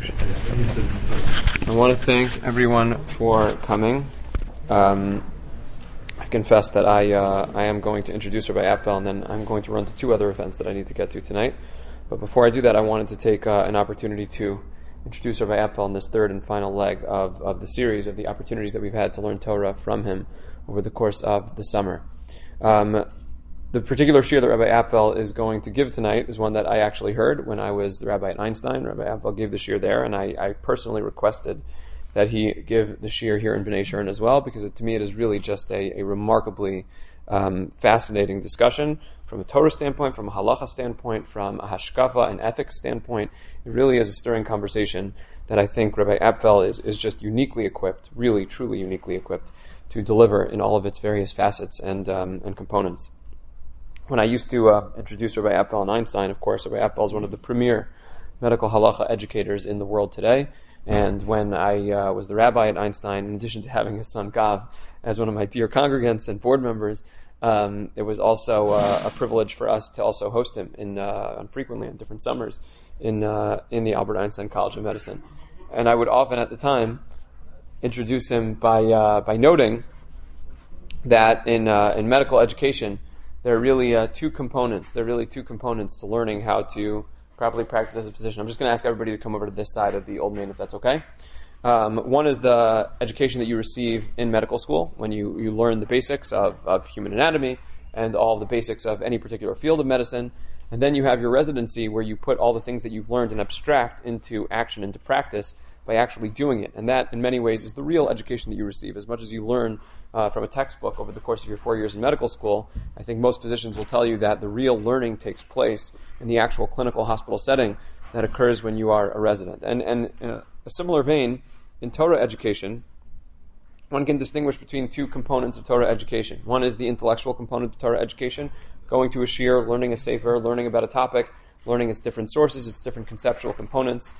section. I want to thank everyone for coming. Um, I confess that I uh, I am going to introduce Harav Apfel, and then I'm going to run to two other events that I need to get to tonight. But before I do that, I wanted to take uh, an opportunity to introduce Rabbi Apfel in this third and final leg of, of the series of the opportunities that we've had to learn Torah from him over the course of the summer. Um, the particular shiur that Rabbi Apfel is going to give tonight is one that I actually heard when I was the rabbi at Einstein. Rabbi Apfel gave the shiur there, and I, I personally requested that he give the shiur here in Bnei Yeshurun as well, because it, to me it is really just a, a remarkably um, fascinating discussion from a Torah standpoint, from a halacha standpoint, from a hashkafa and ethics standpoint. It really is a stirring conversation that I think Rabbi Apfel is, is just uniquely equipped, really, truly uniquely equipped to deliver in all of its various facets and, um, and components when I used to uh, introduce Rabbi Apfel and Einstein, of course, Rabbi Apfel is one of the premier medical halacha educators in the world today. And when I uh, was the rabbi at Einstein, in addition to having his son Gav as one of my dear congregants and board members, um, it was also uh, a privilege for us to also host him in uh, frequently on different summers in uh, in the Albert Einstein College of Medicine. And I would often, at the time, introduce him by uh, by noting that in in medical education there are really uh, two components. There are really two components to learning how to properly practice as a physician. I'm just going to ask everybody to come over to this side of the old main, if that's okay. Um, one is the education that you receive in medical school when you, you learn the basics of, of human anatomy and all the basics of any particular field of medicine. And then you have your residency where you put all the things that you've learned and abstract into action, into practice by actually doing it. And that, in many ways, is the real education that you receive. As much as you learn uh, from a textbook over the course of your four years in medical school, I think most physicians will tell you that the real learning takes place in the actual clinical hospital setting that occurs when you are a resident. And, and in a, a similar vein, in Torah education, one can distinguish between two components of Torah education. One is the intellectual component of Torah education, going to a shiur, learning a sefer, learning about a topic, learning its different sources, its different conceptual components.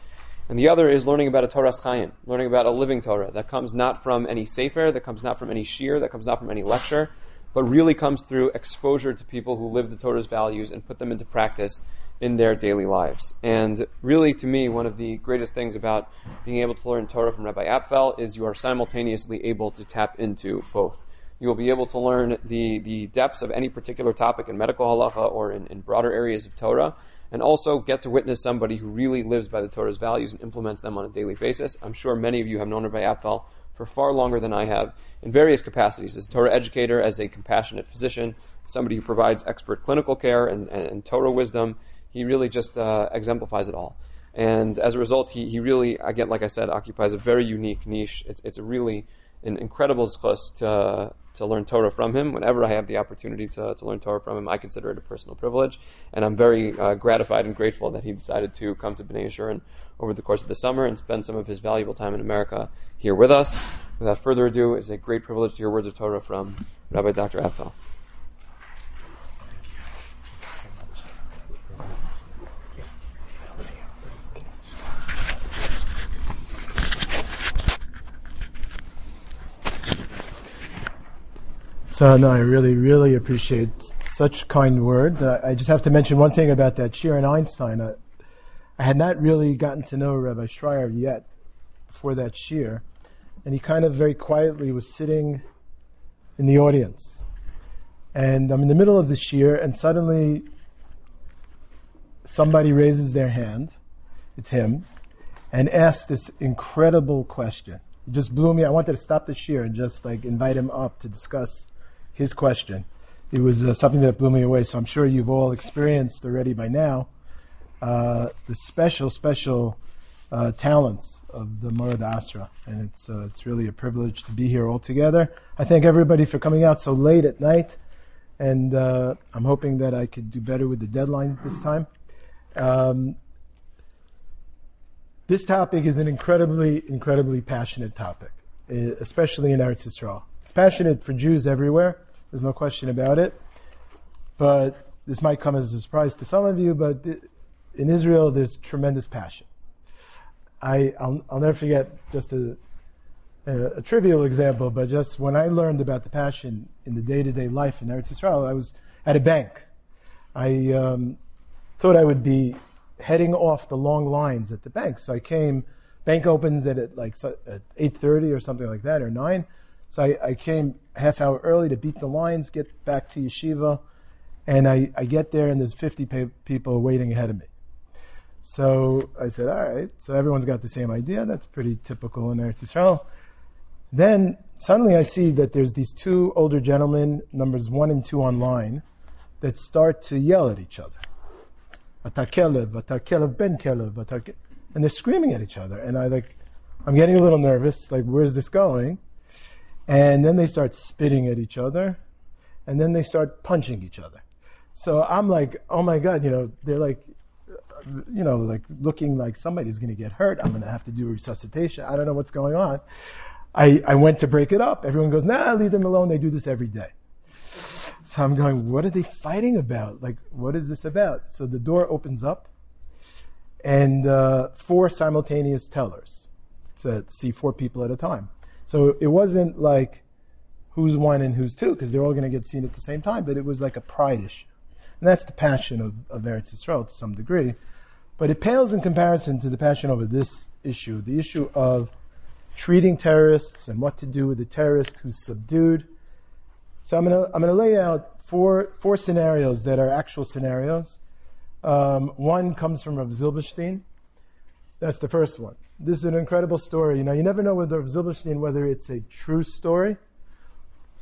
And the other is learning about a Torah Chaim, learning about a living Torah that comes not from any sefer, that comes not from any shiur, that comes not from any lecture, but really comes through exposure to people who live the Torah's values and put them into practice in their daily lives. And really, to me, one of the greatest things about being able to learn Torah from Rabbi Apfel is you are simultaneously able to tap into both. You will be able to learn the, the depths of any particular topic in medical halacha or in, in broader areas of Torah, and also get to witness somebody who really lives by the Torah's values and implements them on a daily basis. I'm sure many of you have known Rabbi Apfel for far longer than I have in various capacities as a Torah educator, as a compassionate physician, somebody who provides expert clinical care and, and, and Torah wisdom. He really just uh, exemplifies it all. And as a result, he, he really, again, like I said, occupies a very unique niche. It's, it's a really an incredible zchus to, to learn Torah from him. Whenever I have the opportunity to, to learn Torah from him, I consider it a personal privilege. And I'm very uh, gratified and grateful that he decided to come to Bnei Yeshurun over the course of the summer and spend some of his valuable time in America here with us. Without further ado, it's a great privilege to hear words of Torah from Rabbi Dr. Apfel. So no, I really, really appreciate such kind words. I just have to mention one thing about that Shiur and Einstein. Uh, I had not really gotten to know Rabbi Schreier yet before that Shiur, and he kind of very quietly was sitting in the audience, and I'm in the middle of the Shiur, and suddenly somebody raises their hand. It's him, and asks this incredible question. It just blew me. I wanted to stop the Shiur and just like invite him up to discuss his question. It was uh, something that blew me away. So I'm sure you've all experienced already by now uh, the special, special uh, talents of the Mara D'Asra, and it's uh, it's really a privilege to be here all together. I thank everybody for coming out so late at night, and uh, I'm hoping that I could do better with the deadline this time. Um, this topic is an incredibly, incredibly passionate topic, especially in Eretz Yisrael. It's passionate for Jews everywhere, there's no question about it. But this might come as a surprise to some of you, but in Israel, there's tremendous passion. I, I'll, I'll never forget just a, a, a, trivial example, but just when I learned about the passion in the day to day life in Eretz Israel, I was at a bank. I um, thought I would be heading off the long lines at the bank. So I came, bank opens at, at like at 8.30 or something like that, or 9. So I, I came half hour early to beat the lines, get back to yeshiva, and I, I get there and there's 50 pe- people waiting ahead of me. So I said, all right. So everyone's got the same idea. That's pretty typical in Eretz Israel. Then suddenly I see that there's these two older gentlemen, numbers one and two online, that start to yell at each other. Atakelev, Atakelev ben Kelev, and they're screaming at each other. And I like, I'm getting a little nervous. Like, where's this going? And then they start spitting at each other, and then they start punching each other. So I'm like, oh my god, you know, they're like, you know, like looking like somebody's going to get hurt. I'm going to have to do resuscitation. I don't know what's going on. I, I went to break it up. Everyone goes, nah, leave them alone. They do this every day. So I'm going, what are they fighting about? Like, what is this about? So the door opens up, and uh, four simultaneous tellers to see four people at a time. So it wasn't like who's one and who's two, because they're all going to get seen at the same time, but it was like a pride issue. And that's the passion of, of Eretz Yisrael to some degree. But it pales in comparison to the passion over this issue, the issue of treating terrorists and what to do with a terrorist who's subdued. So I'm going to I'm to lay out four four scenarios that are actual scenarios. Um, one comes from Rav Zilberstein. That's the first one. This is an incredible story. You know, you never know with Rav Zilberstein whether it's a true story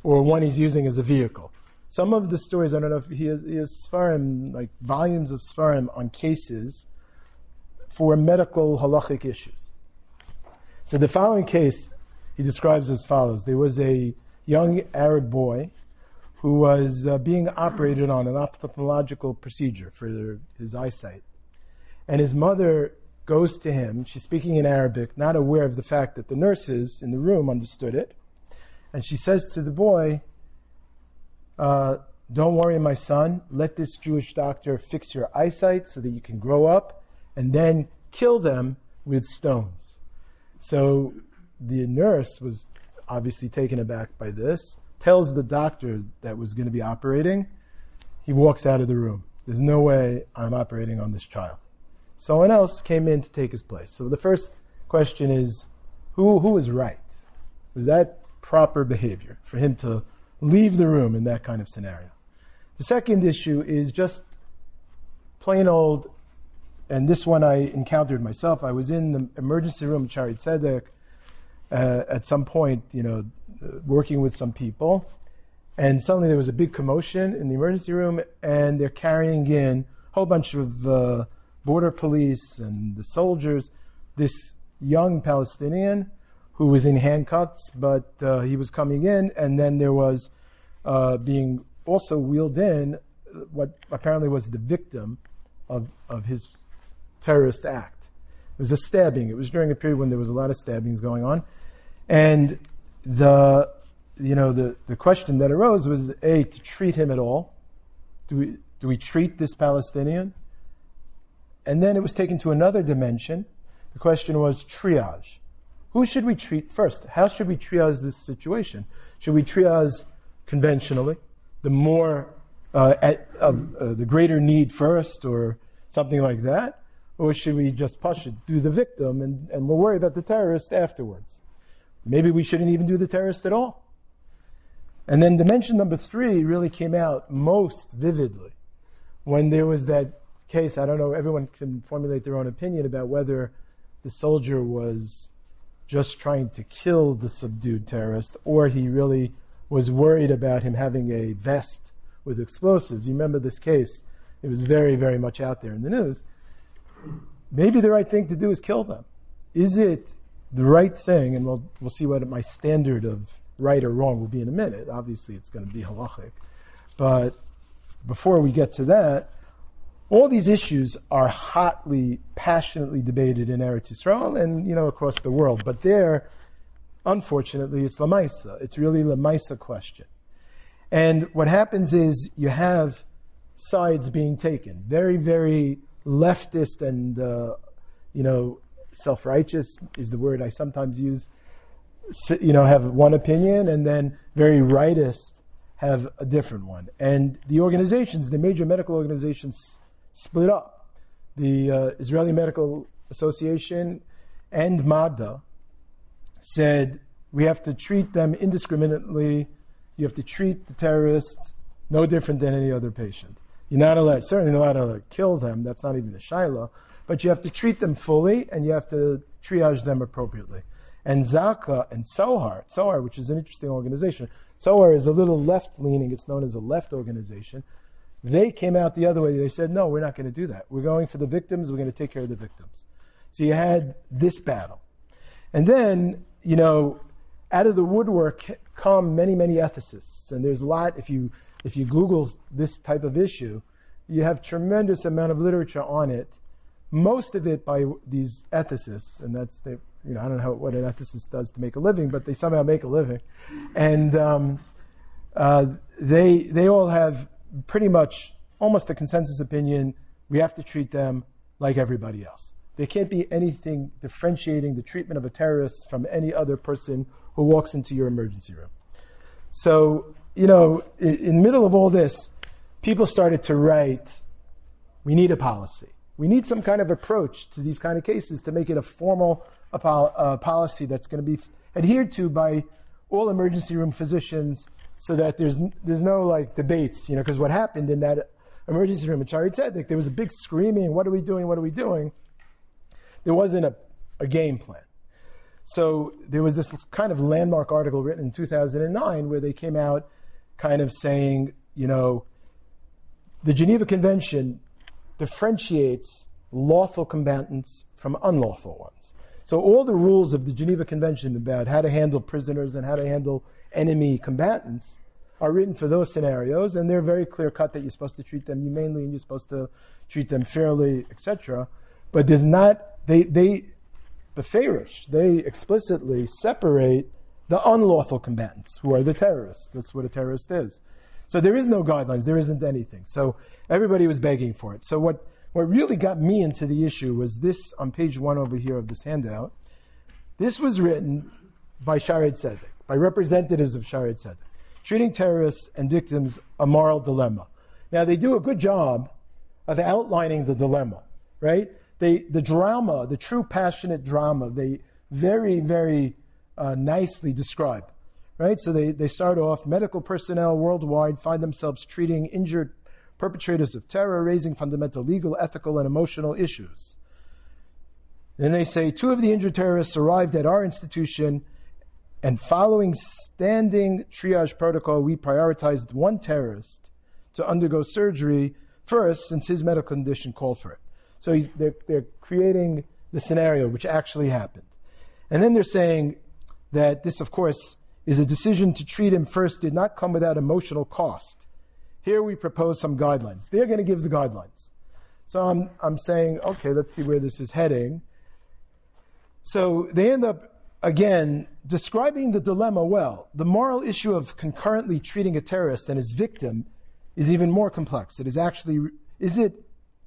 or one he's using as a vehicle. Some of the stories, I don't know if he has, he has Sfarim, like volumes of Sfarim on cases for medical halachic issues. So the following case he describes as follows. There was a young Arab boy who was uh, being operated on an ophthalmological procedure for his eyesight. And his mother goes to him. She's speaking in Arabic, not aware of the fact that the nurses in the room understood it. And she says to the boy, uh, Don't worry, my son. Let this Jewish doctor fix your eyesight so that you can grow up and then kill them with stones. So the nurse was obviously taken aback by this, tells the doctor that was going to be operating. He walks out of the room. There's no way I'm operating on this child. Someone else came in to take his place. So the first question is who, who was right? Was that proper behavior for him to leave the room in that kind of scenario? The second issue is just plain old and this one I encountered myself. I was in the emergency room, Shaare Zedek, uh, at some point, you know, working with some people, and suddenly there was a big commotion in the emergency room, and they're carrying in a whole bunch of uh, border police and the soldiers. This young Palestinian who was in handcuffs, but uh, he was coming in, and then there was uh, being also wheeled in what apparently was the victim of, of his terrorist act. It was a stabbing. It was during a period when there was a lot of stabbings going on. And the, you know, the, the question that arose was A, to treat him at all. Do we, do we treat this Palestinian? And then it was taken to another dimension. The question was triage. Who should we treat first? How should we triage this situation? Should we triage conventionally? The more, uh, at, of, uh, the greater need first, or something like that? Or should we just push it, do the victim, and, and we'll worry about the terrorist afterwards? Maybe we shouldn't even do the terrorist at all. And then dimension number three really came out most vividly when there was that case. I don't know, everyone can formulate their own opinion about whether the soldier was just trying to kill the subdued terrorist or he really was worried about him having a vest with explosives. You remember this case? It was very, very much out there in the news maybe the right thing to do is kill them. Is it the right thing? And we'll, we'll see what my standard of right or wrong will be in a minute. Obviously, it's going to be halachic. But before we get to that, all these issues are hotly, passionately debated in Eretz Yisrael and you know across the world. But there, unfortunately, it's lamaisa. It's really lamaisa question. And what happens is you have sides being taken. Very, very leftist and uh, you know self-righteous is the word I sometimes use. You know, have one opinion, and then very rightist have a different one. And the organizations, the major medical organizations, split up. the uh, Israeli Medical Association and MADA said we have to treat them indiscriminately. You have to treat the terrorists no different than any other patient. You're not allowed, certainly not allowed to kill them. That's not even a shiloh. But you have to treat them fully and you have to triage them appropriately. And Zaka and Tzohar, Tzohar, which is an interesting organization, Tzohar is a little left leaning. It's known as a left organization. They came out the other way. They said, no, we're not going to do that. We're going for the victims. We're going to take care of the victims. So you had this battle. And then, you know, out of the woodwork come many, many ethicists. And there's a lot, if you, if you Google this type of issue, you have tremendous amount of literature on it. Most of it by these ethicists, and that's the, you know, I don't know how, what an ethicist does to make a living, but they somehow make a living. And um, uh, they, they all have pretty much almost a consensus opinion we have to treat them like everybody else. There can't be anything differentiating the treatment of a terrorist from any other person who walks into your emergency room. So, you know, in, in the middle of all this, people started to write, we need a policy. We need some kind of approach to these kind of cases to make it a formal uh, policy that's going to be adhered to by all emergency room physicians so that there's there's no like debates, you know, because what happened in that emergency room at Shaare Zedek, there was a big screaming, what are we doing, what are we doing? There wasn't a, a game plan. So there was this kind of landmark article written in 2009 where they came out kind of saying, you know, the Geneva Convention differentiates lawful combatants from unlawful ones. So all the rules of the Geneva Convention about how to handle prisoners and how to handle enemy combatants are written for those scenarios, and they're very clear cut that you're supposed to treat them humanely and you're supposed to treat them fairly, etc. But there's not they they Beferish, they explicitly separate the unlawful combatants, who are the terrorists. That's what a terrorist is. So there is no guidelines, there isn't anything. So everybody was begging for it. So what, what really got me into the issue was this on page one over here of this handout. This was written by Shaare Zedek by representatives of Shaare Zedek, treating terrorists and victims a moral dilemma. Now, they do a good job of outlining the dilemma, right? They, the drama, the true passionate drama, they very, very uh, nicely describe, right? So they, they start off medical personnel worldwide find themselves treating injured perpetrators of terror, raising fundamental legal, ethical, and emotional issues. Then they say two of the injured terrorists arrived at our institution and following standing triage protocol, we prioritized one terrorist to undergo surgery first, since his medical condition called for it. So they're, they're creating the scenario which actually happened. And then they're saying that this, of course, is a decision to treat him first did not come without emotional cost. Here we propose some guidelines. They're going to give the guidelines. So I'm, I'm saying, okay, let's see where this is heading. So they end up again, describing the dilemma well. The moral issue of concurrently treating a terrorist and his victim is even more complex. It is actually, is it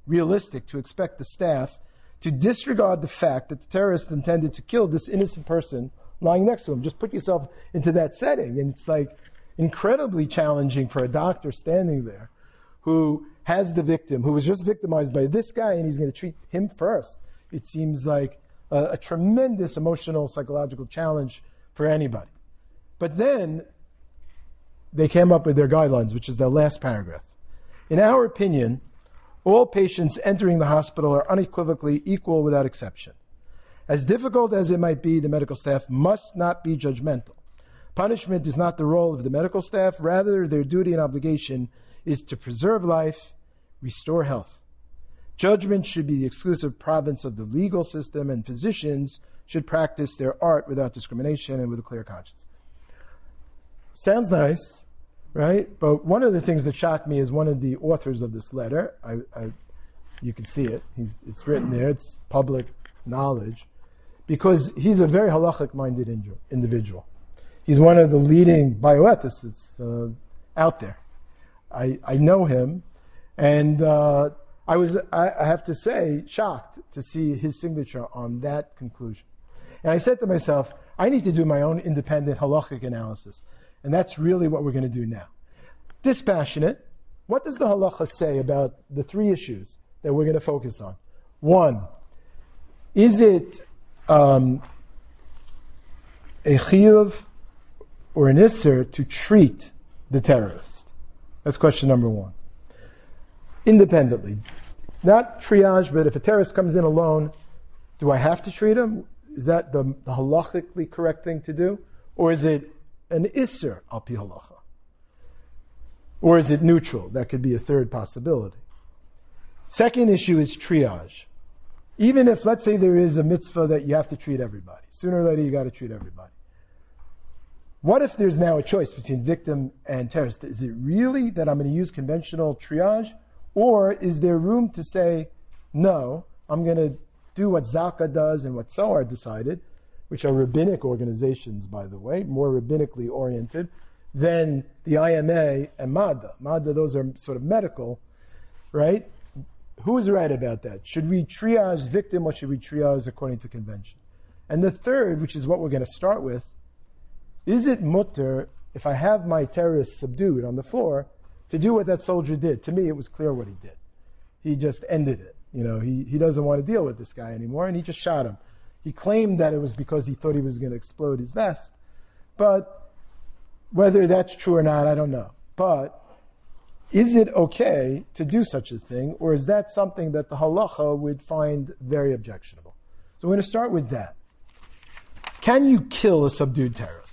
realistic to expect the staff to disregard the fact that the terrorist intended to kill this innocent person lying next to him? Just put yourself into that setting. And it's like incredibly challenging for a doctor standing there who has the victim, who was just victimized by this guy, and he's going to treat him first. It seems like a, a tremendous emotional, psychological challenge for anybody. But then they came up with their guidelines, which is the last paragraph. In our opinion, all patients entering the hospital are unequivocally equal without exception. As difficult as it might be, the medical staff must not be judgmental. Punishment is not the role of the medical staff, rather, their duty and obligation is to preserve life, restore health. Judgment should be the exclusive province of the legal system, and physicians should practice their art without discrimination and with a clear conscience. Sounds nice, right? But one of the things that shocked me is one of the authors of this letter. I, I, you can see it. He's, it's written there. It's public knowledge, because he's a very halachic-minded individual. He's one of the leading bioethicists uh, out there. I, I know him, and uh, I was, I have to say, shocked to see his signature on that conclusion. And I said to myself, I need to do my own independent halachic analysis. And that's really what we're going to do now. Dispassionate. What does the halacha say about the three issues that we're going to focus on? One, is it um, a chiyuv or an isser to treat the terrorist? That's question number one. Independently, not triage, but if a terrorist comes in alone, do I have to treat him? Is that the, the halachically correct thing to do? Or is it an isser al pi halacha? Or is it neutral? That could be a third possibility. Second issue is triage. Even if, let's say, there is a mitzvah that you have to treat everybody, sooner or later you got to treat everybody. What if there's now a choice between victim and terrorist? Is it really that I'm going to use conventional triage? Or is there room to say, no, I'm going to do what Zaka does and what Tzohar decided, which are rabbinic organizations, by the way, more rabbinically oriented than the IMA and MADA. MADA, those are sort of medical, right? Who's right about that? Should we triage victim or should we triage according to convention? And the third, which is what we're going to start with, is it mutter if I have my terrorist subdued on the floor to do what that soldier did? To me, it was clear what he did. He just ended it. You know, he, he doesn't want to deal with this guy anymore, and he just shot him. He claimed that it was because he thought he was going to explode his vest. But whether that's true or not, I don't know. But is it okay to do such a thing, or is that something that the halacha would find very objectionable? So we're going to start with that. Can you kill a subdued terrorist?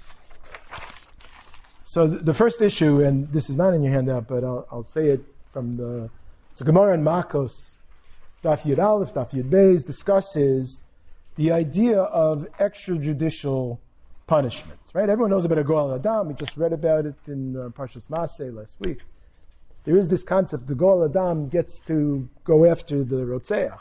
So the first issue, and this is not in your handout, but I'll, I'll say it from the it's a Gemara in Makos, Daf Yud Aleph, Daf Yud Beis, discusses the idea of extrajudicial punishments. Right? Everyone knows about a Goel HaDam. We just read about it in uh, Parshas Masay last week there is this concept, the Goel HaDam gets to go after the Rotzeach.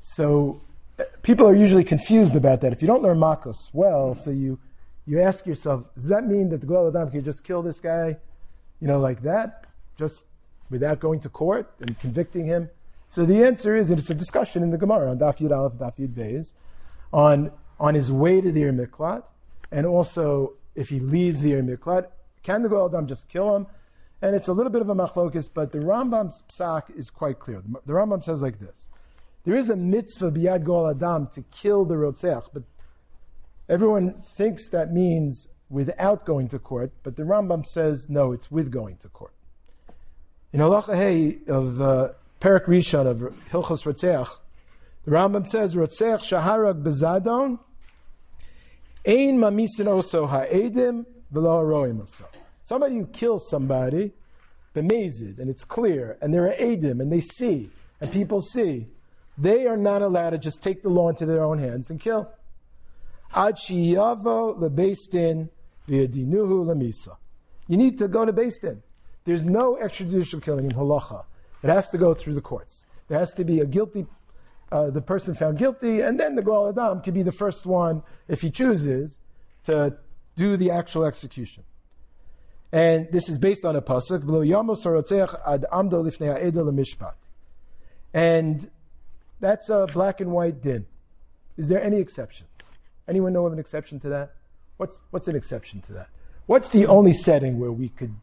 So uh, people are usually confused about that. If you don't learn Makos well, so you, you ask yourself, does that mean that the Goel HaDam can just kill this guy, you know, like that, just without going to court and convicting him? So the answer is, and it's a discussion in the Gemara on Daf Yud Aleph, Daf Yud Beis, on, on his way to the Ir Miklat, and also if he leaves the Ir Miklat, can the Goel HaDam just kill him? And it's a little bit of a machlokus, but the Rambam's psak is quite clear. The Rambam says like this: There is a mitzvah biyad goel hadam to kill the rotzeach, but everyone thinks that means without going to court. But the Rambam says no, it's with going to court. In halacha hey of uh, Perak Rishon of Hilchos Rotzeach, the Rambam says rotzeach shaharag bezadon ein mamisin oso ha'edim v'lo oso. Somebody who kills somebody, bemazed, and it's clear, and there are edim, and they see, and people see, they are not allowed to just take the law into their own hands and kill. Lebeistin v'yadinuhu lemisa. You need to go to Din. There's no extrajudicial killing in halacha. It has to go through the courts. There has to be a guilty, uh, the person found guilty, and then the Goel HaDam could be the first one, if he chooses, to do the actual execution. And this is based on a pasuk, ad And that's a black and white din. Is there any exceptions? Anyone know of an exception to that? What's, what's an exception to that? What's the only setting where we could,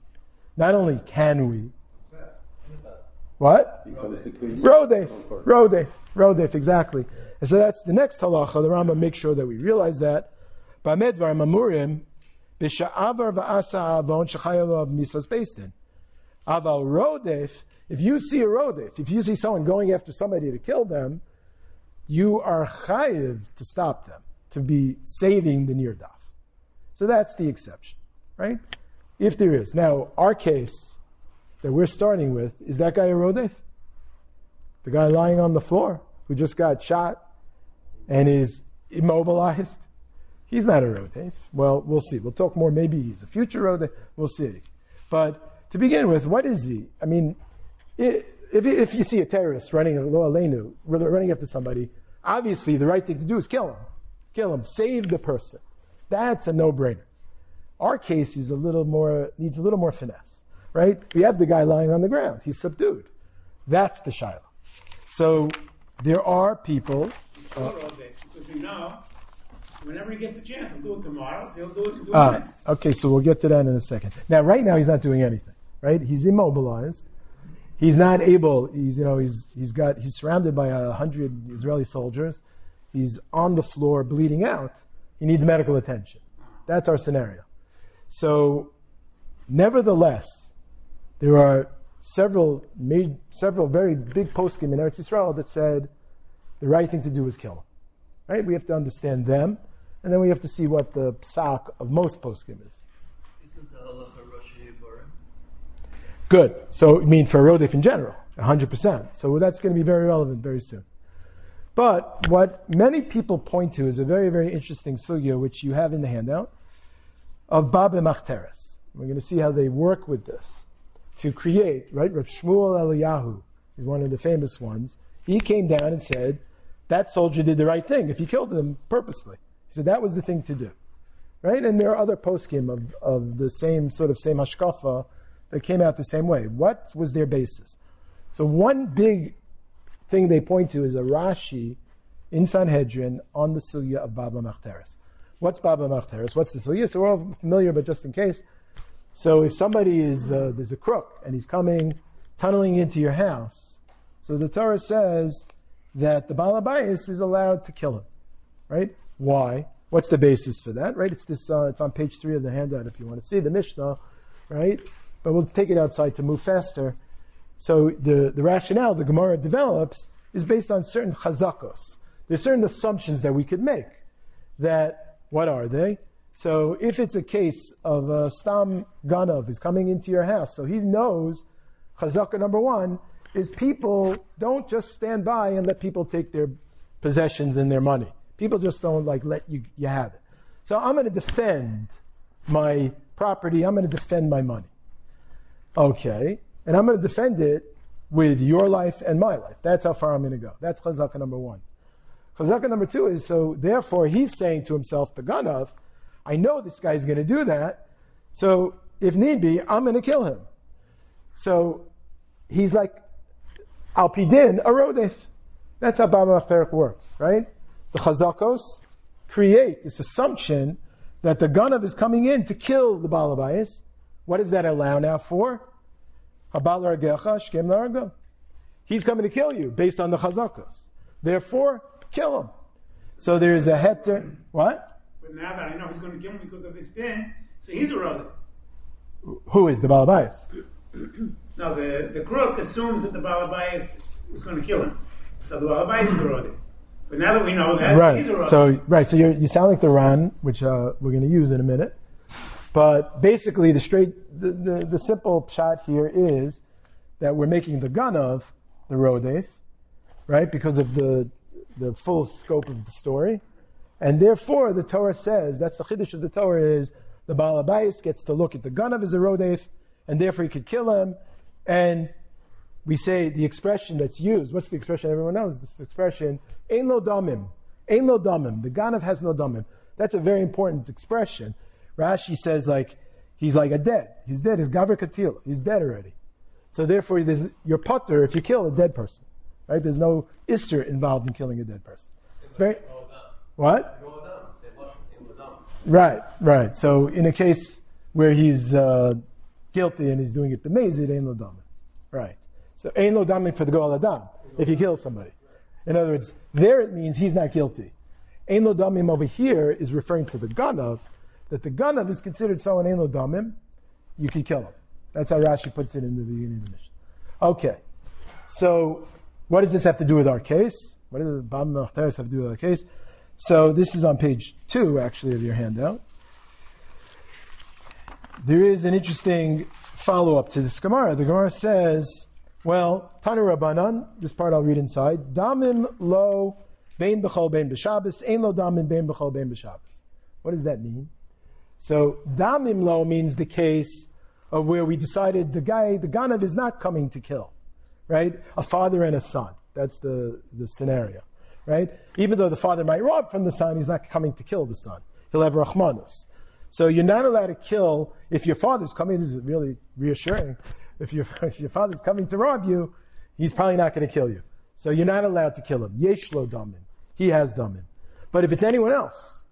not only can we, what? Rodef. Rodef. Rodef, exactly. And so that's the next halacha. The Rambam makes sure that we realize that. Bamedvar Mamurim, B'sha'avar v'asa avon shechayalav misas in. Aval rodef, if you see a rodef, if you see someone going after somebody to kill them, you are chayiv to stop them, to be saving the nirdaf. So that's the exception, right? If there is. Now, our case that we're starting with, is that guy a rodef? The guy lying on the floor who just got shot and is immobilized? He's not a Rodef. Well, we'll see. We'll talk more. Maybe he's a future Rodef. We'll see. But to begin with, what is he? I mean, if, if you see a terrorist running a lo alenu, running after somebody, obviously the right thing to do is kill him. Kill him. Save the person. That's a no-brainer. Our case is a little more needs a little more finesse, right? We have the guy lying on the ground. He's subdued. That's the shiloh. So there are people. Uh, because we know whenever he gets a chance, he'll do it tomorrow, so he'll do it in two ah, minutes. Okay, so we'll get to that in a second. Now, right now, he's not doing anything, right? He's immobilized, he's not able. He's you know he's he's got he's surrounded by a hundred Israeli soldiers. He's on the floor bleeding out. He needs medical attention. That's our scenario. So, nevertheless, there are several made, several very big poskim in Eretz Yisrael that said the right thing to do is kill him. Right? We have to understand them, and then we have to see what the psak of most poskim is. Isn't the halacha Rosh Good. So, I mean, for Rodef in general, 100%. So that's going to be very relevant very soon. But what many people point to is a very, very interesting sugya, which you have in the handout, of Ba BaMachteres. We're going to see how they work with this to create, right? Rav Shmuel Eliyahu is one of the famous ones. He came down and said, that soldier did the right thing if he killed him purposely. He said that was the thing to do. Right? And there are other poskim of, of the same sort of same hashkafa that came out the same way. What was their basis? So one big thing they point to is a Rashi in Sanhedrin on the sugya of Ba BaMachteres. What's Ba BaMachteres? What's the sugya? So we're all familiar, but just in case. So if somebody is, uh, there's a crook and he's coming, tunneling into your house, so the Torah says that the Balabayas is allowed to kill him, right? Why? What's the basis for that, right? It's this, uh, it's on page three of the handout if you want to see the Mishnah, right? But we'll take it outside to move faster. So the, the rationale the Gemara develops is based on certain chazakos. There's certain assumptions that we could make. That, what are they? So if it's a case of a stam ganav is coming into your house, so he knows, chazaka number one, is people don't just stand by and let people take their possessions and their money. People just don't like let you, you have it. So I'm going to defend my property. I'm going to defend my money. Okay. And I'm going to defend it with your life and my life. That's how far I'm going to go. That's chazaka number one. Chazaka number two is so therefore he's saying to himself, the ganav, I know this guy's going to do that. So if need be, I'm going to kill him. So he's like, Alpidin, a rodef. That's how Baba Achperik works, right? The chazakos create this assumption that the ganav is coming in to kill the balabayas. What does that allow now for? He's coming to kill you based on the chazakos. Therefore, kill him. So there's a heter. What? But now that I know he's going to kill him because of this thing, so he's a rodef. Who is the Balabais? now the, the crook assumes that the Balabais is going to kill him. So the Balabais is a rodef. But now that we know that, right. he's a rodef. So right. So you you sound like the Ran, which uh, we're going to use in a minute. But basically, the straight, the, the, the simple shot here is that we're making the gun of the Rodef, right? Because of the the full scope of the story, and therefore the Torah says that's the chiddush of the Torah is the Baal Abayis gets to look at the gun of his Rodef, and therefore he could kill him, and we say the expression that's used. What's the expression everyone knows? This expression, "Ein lo damim," "Ein lo damim." The ganav has no damim. That's a very important expression. Rashi says like he's like a dead. He's dead. He's gaver katil. He's dead already. So therefore, there's, you're patur if you kill a dead person, right? There's no isser involved in killing a dead person. It's very what? Right, right. So in a case where he's uh, guilty and he's doing it b'mezid, ein lo damim. Right. So ein lo damim for the goel hadam if he kills somebody. In other words, there it means he's not guilty. Ein lo over here is referring to the ganav, that the ganav is considered someone ein lo damim, you can kill him. That's how Rashi puts it in the beginning of the mission. Okay. So what does this have to do with our case? What does the Bam Machteres have to do with our case? So this is on page two, actually, of your handout. There is an interesting follow-up to this Gemara. The Gemara says, well, Tanu Rabbanan, this part I'll read inside, Damim lo bein b'chol bein b'shabbos, ein lo damim bein b'chol bein b'shabbos. What does that mean? So damim lo means the case of where we decided the guy, the ganav is not coming to kill, right? A father and a son. That's the, the scenario, right? Even though the father might rob from the son, he's not coming to kill the son. He'll have rachmanus. So you're not allowed to kill if your father's coming. This is really reassuring. If your, if your father's coming to rob you, he's probably not going to kill you. So you're not allowed to kill him. Yeshlo damin. He has damin. But if it's anyone else,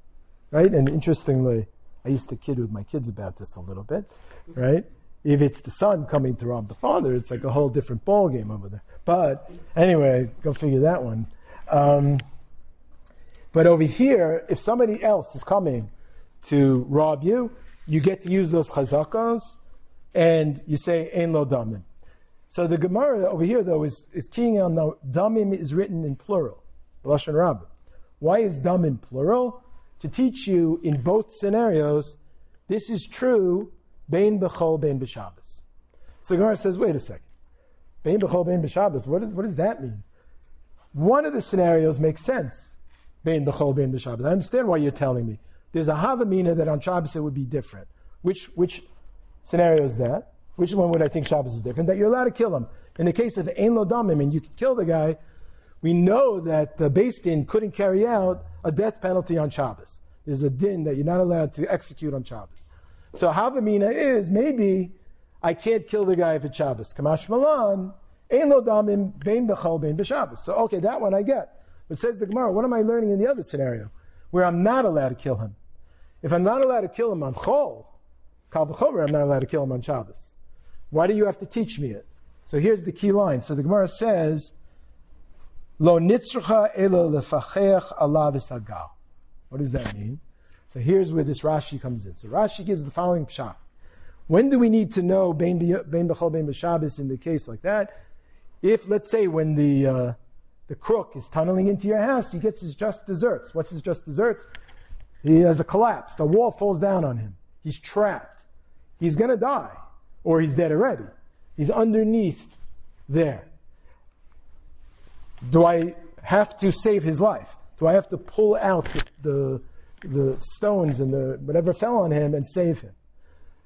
right? And interestingly, I used to kid with my kids about this a little bit, right? If it's the son coming to rob the father, it's like a whole different ball game over there. But anyway, go figure that one. Um, but over here, if somebody else is coming to rob you, you get to use those chazakos, and you say ein lo damim. So the Gemara over here, though, is, is keying on the damim is written in plural, lashon rabbah. Why is damim plural? To teach you in both scenarios, this is true, bein b'chol, bein b'shabbos. So Gemara says, wait a second. Bein b'chol, bein b'shabbos, what, is, what does that mean? One of the scenarios makes sense. Bein b'chol, bein b'shabbos. I understand why you're telling me. There's a havamina that on Shabbos it would be different. Which, which scenario is that? Which one would I think Shabbos is different? That you're allowed to kill him. In the case of Ein Lo Damim, and you could kill the guy, we know that the Beis Din couldn't carry out a death penalty on Shabbos. There's a din that you're not allowed to execute on Shabbos. So Havamina is maybe I can't kill the guy if it's Shabbos. Kamash Malan, Ein Lo Damim, Bein Bechal, Bein B'Shabbos. So okay, that one I get. But says the Gemara, what am I learning in the other scenario? Where I'm not allowed to kill him. If I'm not allowed to kill him on Chol, Kal I'm not allowed to kill him on Shabbos. Why do you have to teach me it? So here's the key line. So the Gemara says, Lo nitzrucha elo lefacheach ala v'sagal. What does that mean? So here's where this Rashi comes in. So Rashi gives the following pshat. When do we need to know bein b'chol bein b'shabbos in the case like that? If, let's say, when the, uh, the crook is tunneling into your house, he gets his just desserts. What's his just desserts? He has a collapse. The wall falls down on him. He's trapped. He's going to die or he's dead already. He's underneath there. Do I have to save his life? Do I have to pull out the, the, the stones and the whatever fell on him and save him?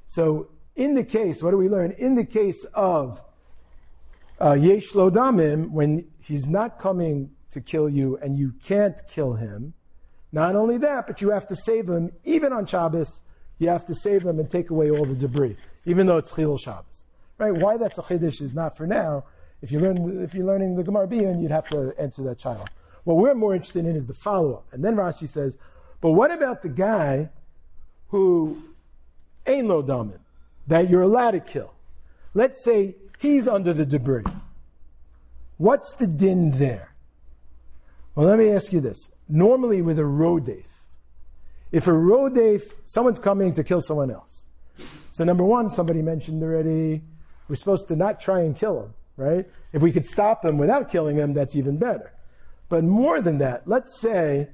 So, in the case, what do we learn? In the case of uh, Yesh Lo Damim, when he's not coming to kill you and you can't kill him, not only that, but you have to save him, even on Shabbos, you have to save him and take away all the debris even though it's Chilul Shabbos. Right? Why that's a Chiddush is not for now. If, you learn, if you're learning the Gemara Biyan, you'd have to answer that child. What we're more interested in is the follow up. And then Rashi says, but what about the guy who ain't lo damin, that you're allowed to kill? Let's say he's under the debris. What's the din there? Well, let me ask you this. Normally, with a rodef, if a rodef, someone's coming to kill someone else, so number one, somebody mentioned already, we're supposed to not try and kill him, right? If we could stop them without killing them, that's even better. But more than that, let's say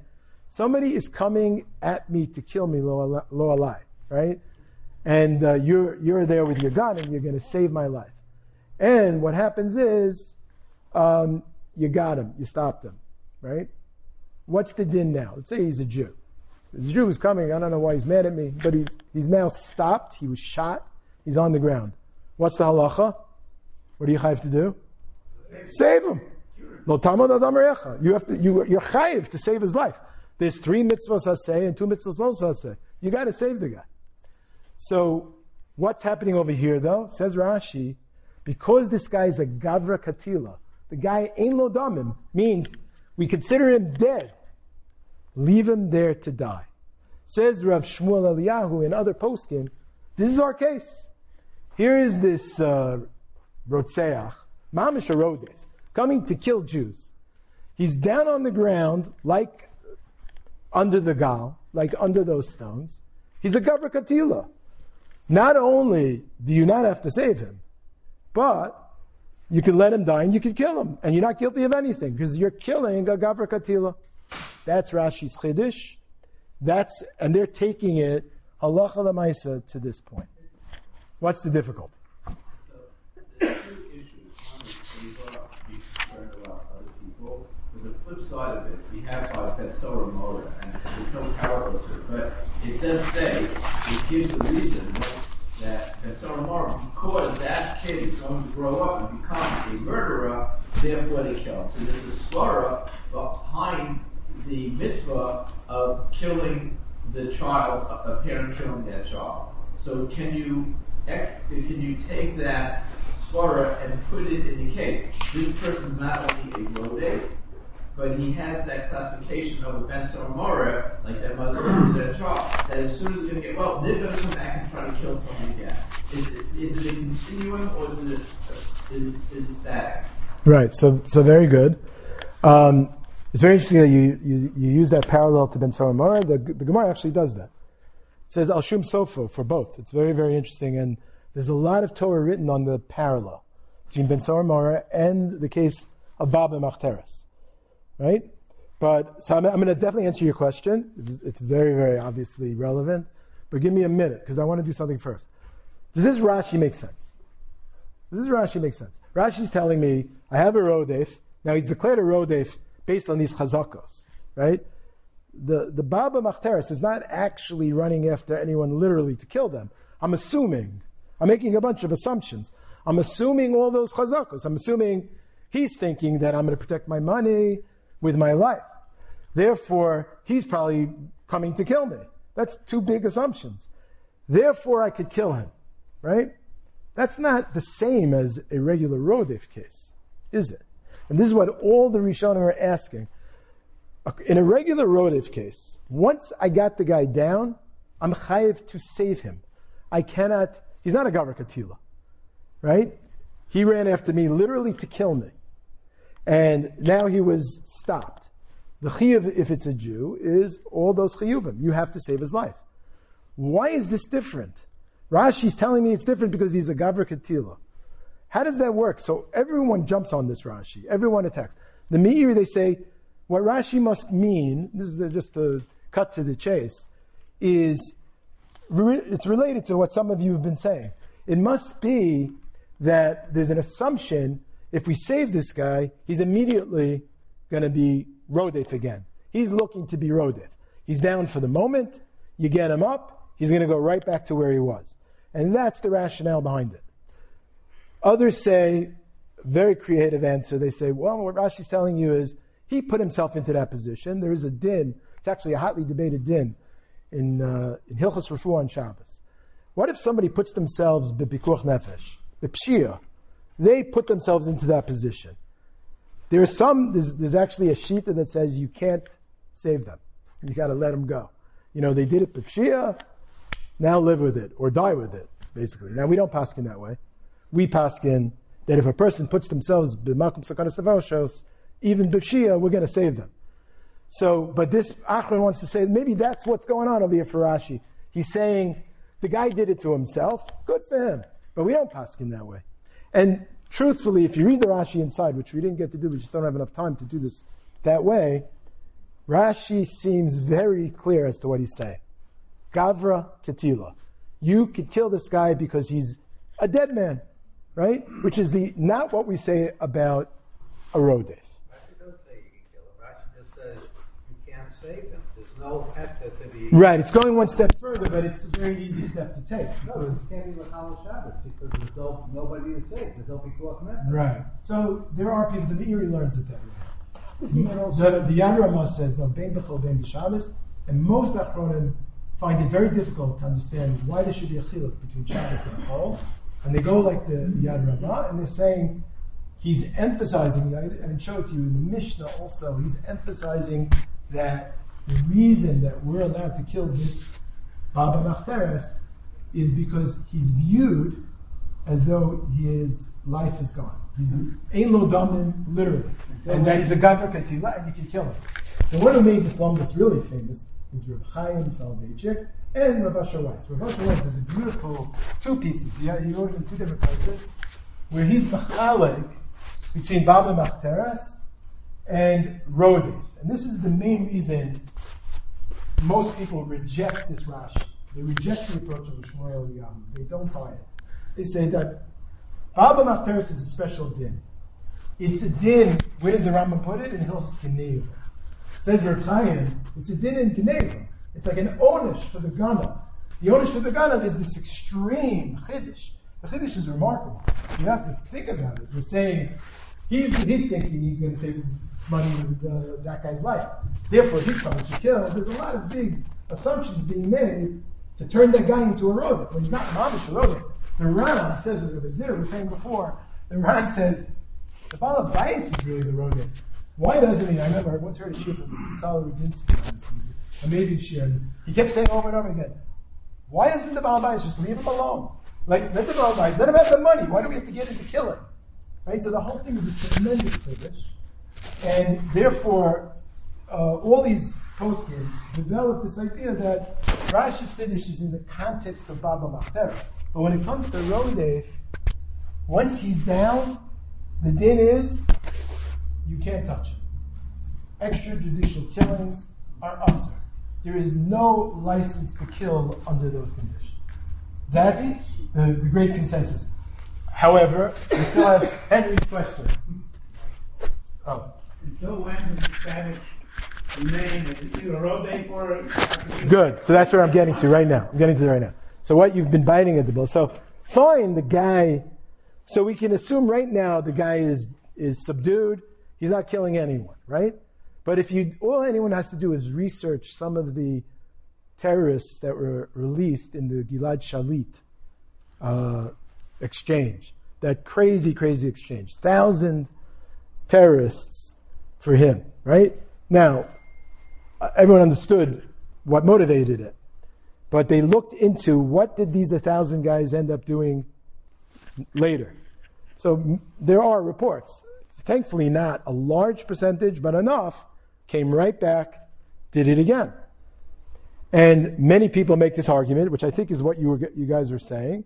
somebody is coming at me to kill me, lo alai, right? And uh, you're, you're there with your gun and you're going to save my life. And what happens is, um, you got him, you stopped him, right? What's the din now? Let's say he's a Jew. The Jew is coming. I don't know why he's mad at me, but he's, he's now stopped. He was shot. He's on the ground. What's the halacha? What do you have to do? Save him. You have to, you, you're chayiv to save his life. There's three mitzvahs say and two mitzvahs lo say. You got to save the guy. So, what's happening over here though? Says Rashi, because this guy is a gavra katila, the guy ain't lo damim, means we consider him dead. Leave him there to die. Says Rav Shmuel Eliyahu in other poskim, this is our case. Here is this uh, Rotseach, Mamish Rodef, coming to kill Jews. He's down on the ground, like under the gal, like under those stones. He's a Gavra Katila. Not only do you not have to save him, but you can let him die and you can kill him, and you're not guilty of anything because you're killing a Gavra Katila. That's Rashi's Chiddush. That's, and they're taking it halacha lemaisa to this point. What's the difficulty? The flip side of it, we have like that sorer umoreh, and there's no to it, but it does say, it gives a reason that that sorer umoreh, because that kid is going to grow up and become a murderer, therefore they kill him. So there's a svara behind the mitzvah of killing the child, a parent killing that child. So can you can you take that svara and put it in the case? This person's not only a rodef, but he has that classification of a ben mora, like that to that child. That as soon as they get well, they're going to come back and try to kill someone again. Is, is it a continuum or is it a, is, is it static? Right. So, so very good. Um, it's very interesting that you, you, you use that parallel to Ben Mora. The, the Gemara actually does that. It says Al Shum Sofo for both. It's very, very interesting. And there's a lot of Torah written on the parallel between Ben Mora and the case of Ba BaMachteres. Right? But, so I'm, I'm going to definitely answer your question. It's, it's very, very obviously relevant. But give me a minute because I want to do something first. Does this Rashi make sense? Does this Rashi make sense? Rashi's telling me I have a Rodef. Now he's declared a Rodef based on these chazakos, right? The, the Ba BaMachteres is not actually running after anyone literally to kill them. I'm assuming, I'm making a bunch of assumptions. I'm assuming all those chazakos. I'm assuming he's thinking that I'm going to protect my money with my life. Therefore, he's probably coming to kill me. That's two big assumptions. Therefore, I could kill him, right? That's not the same as a regular Rodef case, is it? And this is what all the Rishonim are asking. In a regular Rodef case, once I got the guy down, I'm chayiv to save him. I cannot, he's not a Gavra Katila, right? He ran after me literally to kill me. And now he was stopped. The chiyuv, if it's a Jew, is all those chiyuvim. You have to save his life. Why is this different? Rashi's telling me it's different because he's a Gavra Katila. How does that work? So everyone jumps on this Rashi. Everyone attacks. The Meiri, they say, what Rashi must mean, this is just to cut to the chase, is it's related to what some of you have been saying. It must be that there's an assumption if we save this guy, he's immediately going to be Rodef again. He's looking to be Rodef. He's down for the moment. You get him up, he's going to go right back to where he was. And that's the rationale behind it. Others say, very creative answer, they say, well, what Rashi's telling you is he put himself into that position. There is a din, it's actually a hotly debated din in, uh, in Hilchas Refu on Shabbos. What if somebody puts themselves b'pikuach nefesh, b'pshia, they put themselves into that position. There is some, there's, there's actually a shita that says you can't save them. You got to let them go. You know, they did it b'pshia, now live with it or die with it, basically. Now we don't pass in that way. We pass in that if a person puts themselves even b'pshia, we're going to save them. So, but this Achron wants to say maybe that's what's going on over here for Rashi. He's saying the guy did it to himself. Good for him. But we don't pass in that way. And truthfully, if you read the Rashi inside, which we didn't get to do, we just don't have enough time to do this that way, Rashi seems very clear as to what he's saying. Gavra Ketila. You could kill this guy because he's a dead man, right? Which is the not what we say about a Rodef. Rashi doesn't say you can kill him. Rashi just says you can't save him. There's no effort to be. Right, it's going one step further, but it's a very easy step to take. No, because- it can't be Lachal Shabbos because there's no, nobody is safe. There's no Pikuach Nefesh. Right. So there are people, the Meiri learns it that way. This even also- The, the Yad Ramah says, no, Ben B'chol, Ben B'Shabbos, and most Achronim find it very difficult to understand why there should be a chiluk between Shabbos and Chol. And they go like the, the Yad Ramah, and they're saying, he's emphasizing, I, I didn't show it to you in the Mishnah also, he's emphasizing that the reason that we're allowed to kill this Ba BaMachteres is because he's viewed as though his life is gone. He's ein lo damin, literally. And that he's a guy for Katila, and you can kill him. And one who made this lomdus really famous is Reb Chaim Soloveitchik and Rav Asher Weiss. Rav Asher Weiss has a beautiful two pieces. Yeah, he wrote it in two different places, where he's machalek between Ba BaMachteres and Rodef. And this is the main reason most people reject this Rashi. They reject the approach of Shmuel Eliyahu. They don't buy it. They say that Ba BaMachteres is a special din. It's a din. Where does the Rambam put it? In Hilchos Geneva. Says Reb Chaim, it's a din in Geneva. It's like an onish for the Ganav. The onish for the Ganav is this extreme chiddush. The chiddush is remarkable. You have to think about it. We're saying he's he's thinking he's going to say his money with uh, that guy's life. Therefore, he's trying to kill. There's a lot of big assumptions being made to turn that guy into a rodef when he's not mamish a rodef. The Ran says what the Zir was saying before. The Ran says the Bala Bias is really the rodef. Why doesn't he? I remember I once heard a shiur from Sal Rudinsky amazing shiur. He kept saying over and over again, why doesn't the Baal Bias just leave him alone? Like, let the rabbis, let him have the money. Why do we have to get into killing? Right? So the whole thing is a tremendous chiddush. And therefore, uh, all these poskim developed this idea that Rashi's chiddush is in the context of Ba BaMachteres. But when it comes to Rodef, once he's down, the din is you can't touch him. Extrajudicial killings are usher. There is no license to kill under those conditions. That's the, the great consensus. However, we still have Henry's question. Oh, Until when does the status remain as or good. So that's where I'm getting to right now. I'm getting to right now. So what you've been biting at the bill. So fine, the guy. So we can assume right now the guy is is subdued. He's not killing anyone, right? But if you all anyone has to do is research some of the terrorists that were released in the Gilad Shalit uh, exchange, that crazy, crazy exchange, thousand terrorists for him, right? Now, everyone understood what motivated it, but they looked into what did these a thousand guys end up doing later. So there are reports. Thankfully, not a large percentage, but enough came right back, did it again. And many people make this argument, which I think is what you, were, you guys were saying.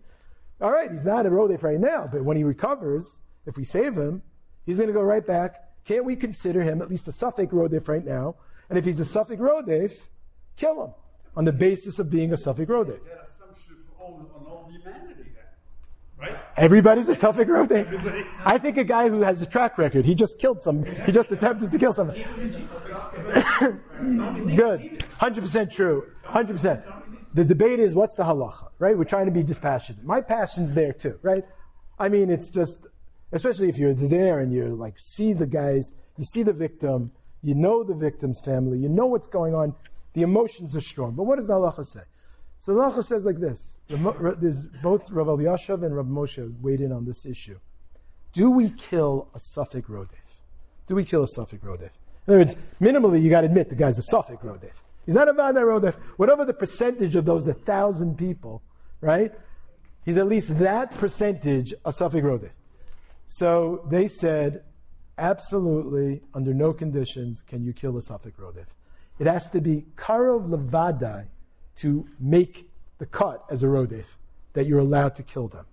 All right, he's not a Rodef right now, but when he recovers, if we save him, he's going to go right back. Can't we consider him at least a Safek Rodef right now? And if he's a Safek Rodef, kill him on the basis of being a Safek Rodef. That assumption for on all humanity right? Everybody's a Safek Rodef. I think a guy who has a track record, he just killed some, he just attempted to kill someone. Good. 100% true. 100%. The debate is what's the halacha, right? We're trying to be dispassionate. My passion's there too, right? I mean, it's just, especially if you're there and you're like, see the guys, you see the victim, you know the victim's family, you know what's going on, the emotions are strong. But what does the halacha say? So the halacha says like this. There's both Rav Yashav and Rav Moshe weighed in on this issue. Do we kill a Safek Rodef? Do we kill a Safek Rodef? In other words, minimally, you got to admit the guy's a Safek Rodef. He's not a Vadai Rodef. Whatever the percentage of those a thousand people, right? He's at least that percentage a Safek Rodef. So they said, absolutely, under no conditions can you kill a Safek Rodef. It has to be Karov Levadai to make the cut as a Rodef, that you're allowed to kill them.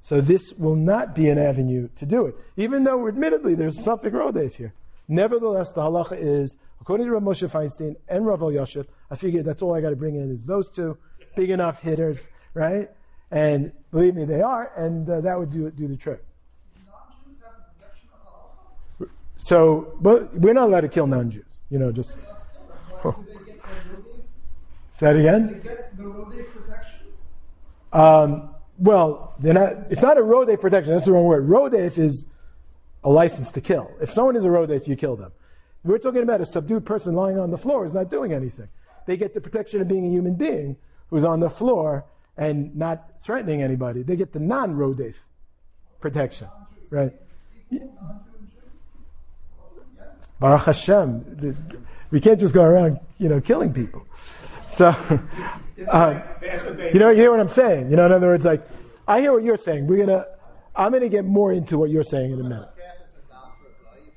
So this will not be an avenue to do it, even though admittedly there's a Safek Rodef here. Nevertheless, the halacha is, according to Rav Moshe Feinstein and Rav Yashiv, I figured that's all I got to bring in is those two big enough hitters, right? And believe me, they are, and uh, that would do do the trick. Non-Jews have the protection of halacha. So, but we're not allowed to kill non-Jews. You know, just Why do they get the rodef? say that again. get the rodef protections. Um, well, they're not. It's not a rodef protection. That's the wrong word. Rodef is a license to kill. If someone is a rodef, you kill them. We're talking about a subdued person lying on the floor is not doing anything. They get the protection of being a human being who's on the floor and not threatening anybody. They get the non-rodef protection, right? Baruch Hashem. The- We can't just go around, you know, killing people. So, uh, you know, you hear what I'm saying? You know, in other words, like, I hear what you're saying. We're gonna, I'm gonna get more into what you're saying in a minute. If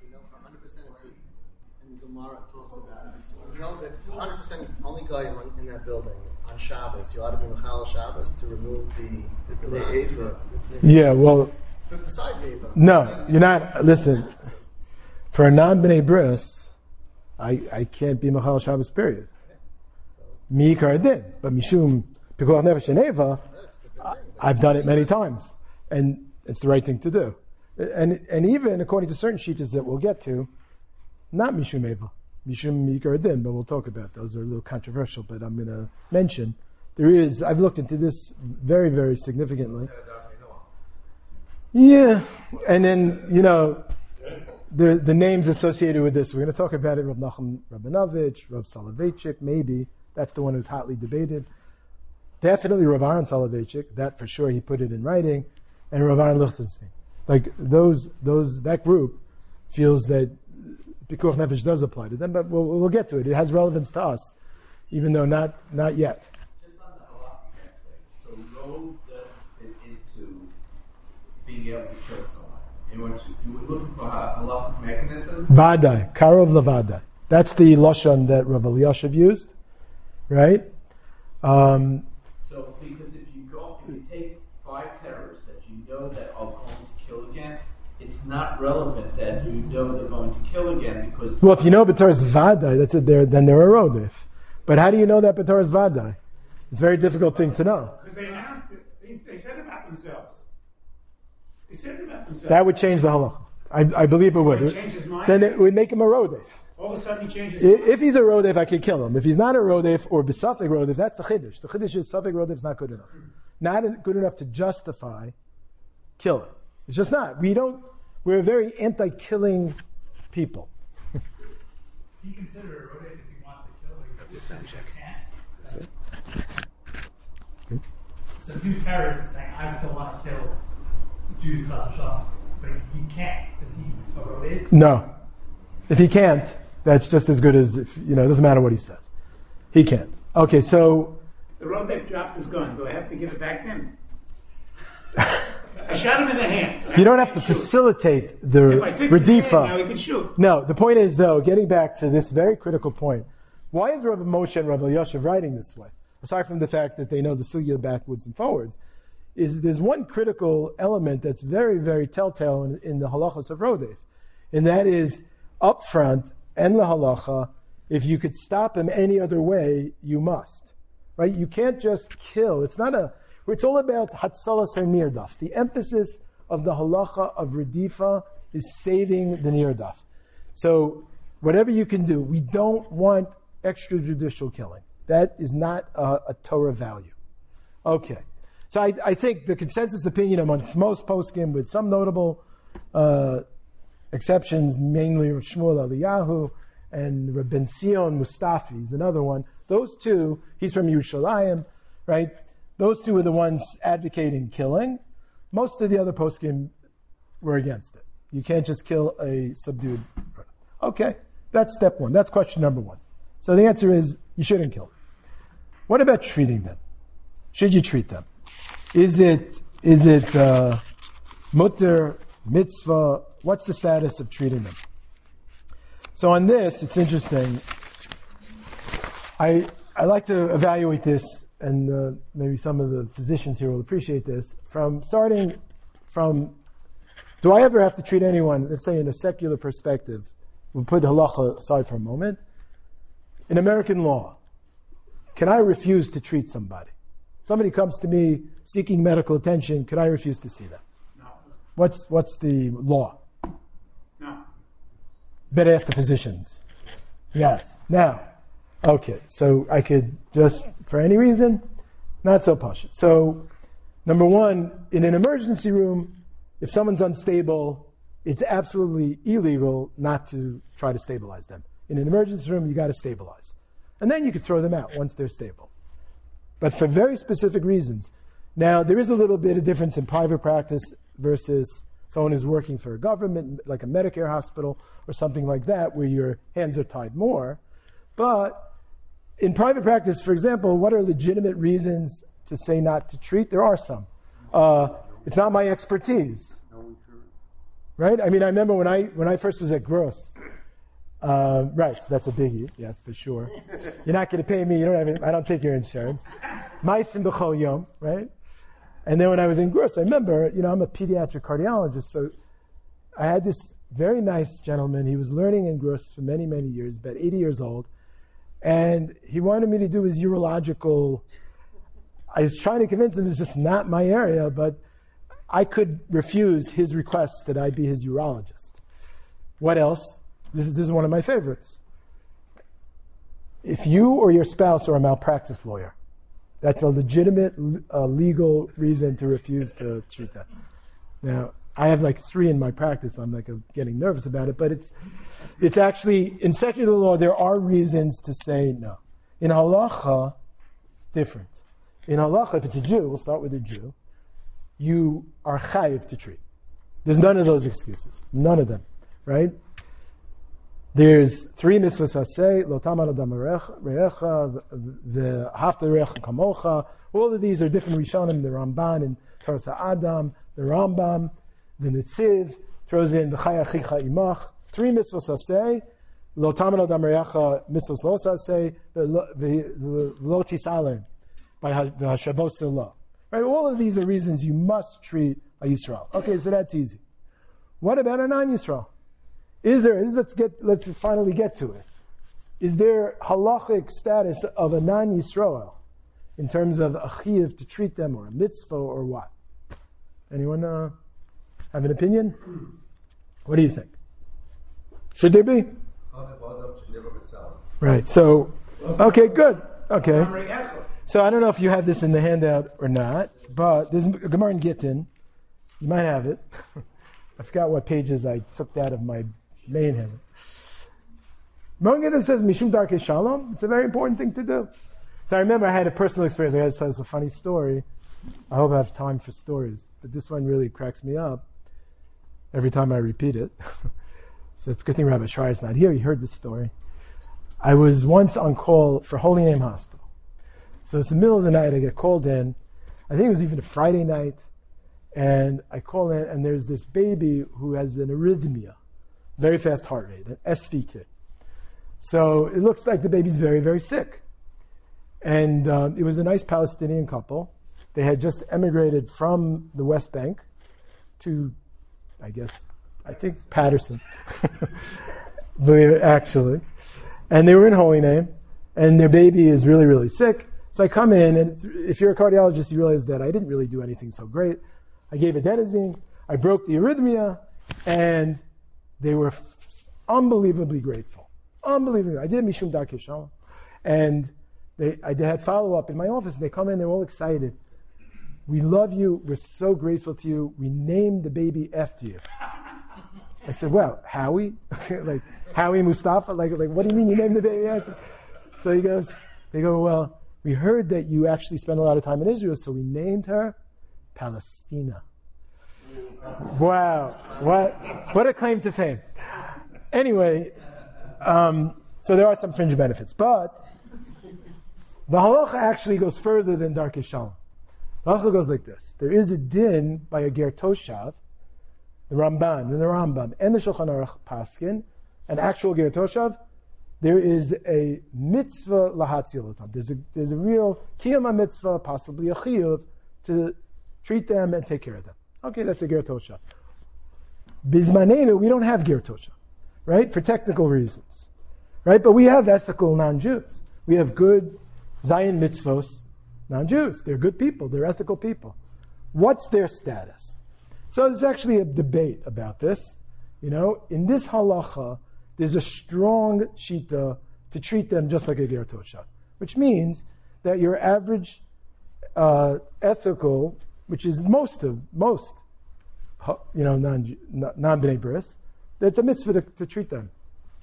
we know for 100% it's a- in the Gemara it talks about it. So we 100% only guy in- in that building on Shabbos, you ought to be Mechal Shabbos to remove the the, the rats. Yeah, well, But besides Ava, no, you're not. Listen, for a non-bnei bris, I, I can't be machal Shabbos. Period. Mi did, but mishum pikuach nefesh and eva, I- I've done it many times, and it's the right thing to do. And and even according to certain sheetahs that we'll get to, not mishum eva, mishum mikar din, but we'll talk about those. Are a little controversial, but I'm going to mention there is. I've looked into this very very significantly. Yeah, and then you know the the names associated with this. We're going to talk about it. Rav Nachum Rabinovich, Rav Soloveitchik, maybe that's the one who's hotly debated. Definitely Rav Aaron Soloveitchik, that for sure. He put it in writing, and Rav Aaron Lichtenstein. Like those those that group feels that Pikuach Nefesh does apply to them, but we'll, we'll get to it. It has relevance to us, even though not not yet. So road doesn't fit be able to kill someone. You were, to, you were looking for a halachic mechanism. Vadai, Karov Levada. That's the Lashon that Rav Elyashiv used, right? Um, So, because if you go, if you take five terrorists that you know that are going to kill again, it's not relevant that you know they're going to kill again because well, if you know B'tar is Vadai, that's it. There, then they're a Rodif. But how do you know that B'tar is Vadai? It's a very difficult thing to know. Because they announced it. They, they said about themselves. They said it about themselves. That would change the halacha. I, I believe it would. Would it change his mind? Then it would make him a rodef. All of a sudden he changes. I- If he's a rodef, I could kill him. If he's not a rodef or Besafik Rodif, that's the Chiddush. The Chiddush is Safik Rodif is not good enough. Not good enough to justify killing. It's just not. We don't, we're a very anti-killing people. Does he consider a rodef if he wants to kill? Like, he just says he can't. So two terrorists is saying, I still want to kill Jews, Chas v'shalom," but he, he can't. Is he a rodef? No. If he can't, that's just as good as if, you know, it doesn't matter what he says. He can't. Okay, so The road that dropped his gun. Do I have to give it back then? I shot him in the hand. you don't have to facilitate the If I fix his hand, now he can shoot. No, the point is, though, getting back to this very critical point, why is Rabbi Moshe and Rabbi Yoshev writing this way? Aside from the fact that they know the sugya backwards and forwards, is there's one critical element that's very, very telltale in, in the halachas of Rodef, and that is up front and the halacha. If you could stop him any other way, you must. Right? You can't just kill. It's not a. It's all about hatzalas or nirdaf. The emphasis of the halacha of redifa is saving the nirdaf. So whatever you can do, we don't want extrajudicial killing. That is not a, a Torah value. Okay. So I, I think the consensus opinion amongst most poskim, with some notable uh, exceptions, mainly Shmuel Eliyahu and Rav Ben Zion Mutzafi is another one. Those two, he's from Yerushalayim, right? Those two are the ones advocating killing. Most of the other poskim were against it. You can't just kill a subdued. Okay, that's step one. That's question number one. So the answer is you shouldn't kill. What about treating them? Should you treat them? Is it is it uh, mutter mitzvah? What's the status of treating them? So on this, it's interesting. I I like to evaluate this, and uh, maybe some of the physicians here will appreciate this. From starting from, do I ever have to treat anyone? Let's say in a secular perspective, we'll put halacha aside for a moment. In American law, can I refuse to treat somebody? Somebody comes to me seeking medical attention. Could I refuse to see them? No. What's what's the law? No. Better ask the physicians. Yes. Now, okay. So I could just, for any reason, not so posh. So, number one, in an emergency room, if someone's unstable, it's absolutely illegal not to try to stabilize them. In an emergency room, you got to stabilize, and then you could throw them out once they're stable. But for very specific reasons. Now, there is a little bit of difference in private practice versus someone who's working for a government, like a Medicare hospital or something like that, where your hands are tied more. But in private practice, for example, what are legitimate reasons to say not to treat? There are some. Uh, it's not my expertise. Right? I mean, I remember when I when I first was at Gross. Uh, right, so that's a biggie. Yes, for sure. You're not going to pay me. You don't have. Any, I don't take your insurance. Maisim b'chol yom. Right. And then when I was in Gross, I remember. You know, I'm a pediatric cardiologist, so I had this very nice gentleman. He was learning in Gross for many, many years, about 80 years old, and he wanted me to do his urological. I was trying to convince him it's just not my area, but I could refuse his request that I be his urologist. What else? This is, this is one of my favorites. If you or your spouse are a malpractice lawyer, that's a legitimate uh, legal reason to refuse to treat that. Now, I have like three in my practice. I'm like getting nervous about it, but it's it's actually in secular law there are reasons to say no. In halacha, different. In halacha, if it's a Jew, we'll start with a Jew. You are chayiv to treat. There's none of those excuses. None of them, right? There's three mitzvahs asay, lo taman adam re'echa, v'hafta re'echa kamocha. All of these are different rishonim, the Ramban and Torah Adam, the Rambam. the Nitziv throws in the Chaya Chicha Imach, three mitzvahs aseh, lo tamano damarecha mitzvahs lo aseh, lo tisalem, by the Hashavot Silah. Right, all of these are reasons you must treat a Yisrael. Okay, so that's easy. What about a non-Yisrael? Is there, let's get, let's finally get to it. Is there halachic status of a non-Yisrael in terms of a chiyuv to treat them or a mitzvah or what? Anyone uh, have an opinion? What do you think? Should there be? Right. So, okay, good. Okay. So I don't know if you have this in the handout or not, but there's Gemara in Gittin. You might have it. I forgot what pages I took that of my Gemara in Gittin says Mishum Darkei Shalom. It's a very important thing to do. So I remember I had a personal experience. I got to tell us a funny story. I hope I have time for stories, but this one really cracks me up every time I repeat it. so it's a good thing Rabbi Schreier's not here. He heard this story. I was once on call for Holy Name Hospital. So it's the middle of the night. I get called in. I think it was even a Friday night. And I call in, and there's this baby who has an arrhythmia, very fast heart rate, an SVT. So it looks like the baby's very, very sick. And um, it was a nice Palestinian couple. They had just emigrated from the West Bank to, I guess, I think Paterson. Believe it, actually. And they were in Holy Name, and their baby is really, really sick. So I come in, and if you're a cardiologist, you realize that I didn't really do anything so great. I gave adenosine, I broke the arrhythmia, and they were unbelievably grateful. Unbelievably. I did Mishum Darkei Shalom. And they, I had follow up in my office, they come in, they're all excited. We love you. We're so grateful to you. We named the baby after you. I said, well, Howie? like, Howie Mustafa? Like, like, what do you mean you named the baby after? So he goes, they go, well, we heard that you actually spent a lot of time in Israel, so we named her Palestina. Wow. What, what a claim to fame. Anyway, um, so there are some fringe benefits, but the halacha actually goes further than Darkei Shalom. The halacha goes like this. There is a din by a ger toshav, the Ramban, and the Rambam, and the Shulchan Aruch Paskin, an actual ger toshav, there is a mitzvah lahatzilotam. There's a there's a real kiyama mitzvah, possibly a chiyuv, to treat them and take care of them. Okay, that's a ger toshav. Bizmanenu, we don't have ger toshav, right? For technical reasons, right? But we have ethical non-Jews. We have good zayin mitzvos non-Jews. They're good people. They're ethical people. What's their status? So there's actually a debate about this. You know, in this halacha, there's a strong shita to treat them just like a ger toshav, which means that your average uh, ethical, which is most of most, you know, non non bris, that's a mitzvah to, to treat them,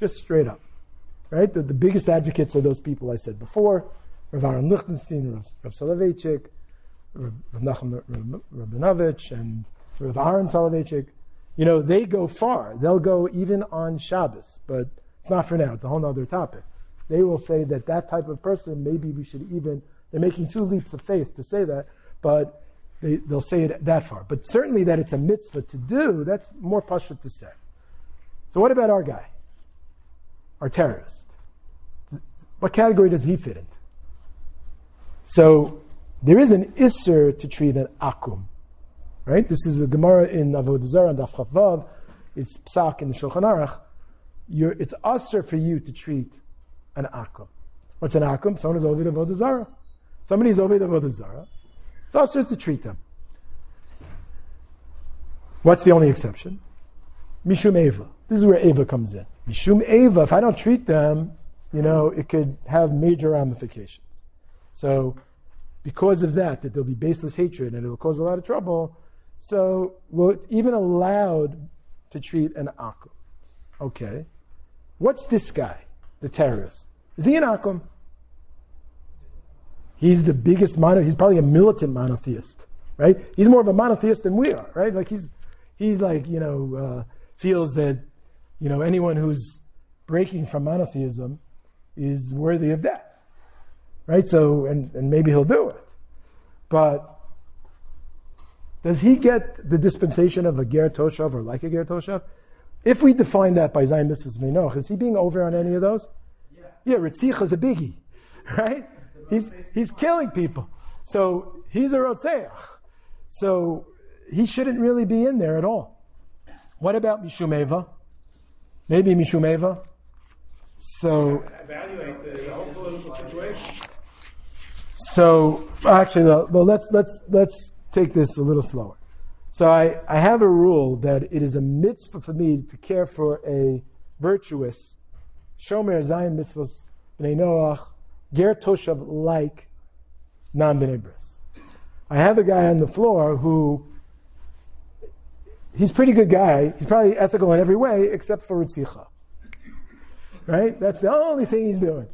just straight up, right? The, the biggest advocates are those people I said before, Rav Aaron Lichtenstein, Rav, Rav Soloveitchik, Rav Nachum Rab- Rabinovich, and Rav Aaron Soloveitchik. You know, they go far. They'll go even on Shabbos, but it's not for now. It's a whole other topic. They will say that that type of person, maybe we should even, they're making two leaps of faith to say that, but they, they'll say it that far. But certainly that it's a mitzvah to do, that's more pashut to say. So what about our guy? Our terrorist? What category does he fit into? So there is an isser to treat an akum. Right? This is a Gemara in Avodah Zarah, Daf Chavvav. It's psak in the Shulchan Aruch. You're, it's usher for you to treat an akum. What's an akum? Someone who's over the Avodah Zarah. Somebody's over the Avodah Zarah. It's usher to treat them. What's the only exception? Mishum Eva. This is where Eva comes in. Mishum Eva, if I don't treat them, you know, it could have major ramifications. So, because of that, that there'll be baseless hatred and it'll cause a lot of trouble. So, we're even allowed to treat an akum. Okay. What's this guy, the terrorist? Is he an akum? He's the biggest mono. He's probably a militant monotheist, right? He's more of a monotheist than we are, right? Like he's he's like you know uh, feels that you know anyone who's breaking from monotheism is worthy of death, right? So and and maybe he'll do it, but does he get the dispensation of a ger toshav or like a ger toshav? If we define that by zayin mitzvahs minoch, is he being over on any of those? Yeah. Yeah, Ritzicha is a biggie, right? He's, he's killing people. So he's a Rotzeach. So he shouldn't really be in there at all. What about Mishumeva? Maybe Mishumeva. So, Evaluate the, whole situation. so actually, well, let's let's let's take this a little slower. So I, I have a rule that it is a mitzvah for me to care for a virtuous shomer zayin mitzvahs b'nei noach ger toshav like non bris. I have a guy on the floor who he's a pretty good guy. He's probably ethical in every way except for ritzicha. Right? That's the only thing he's doing.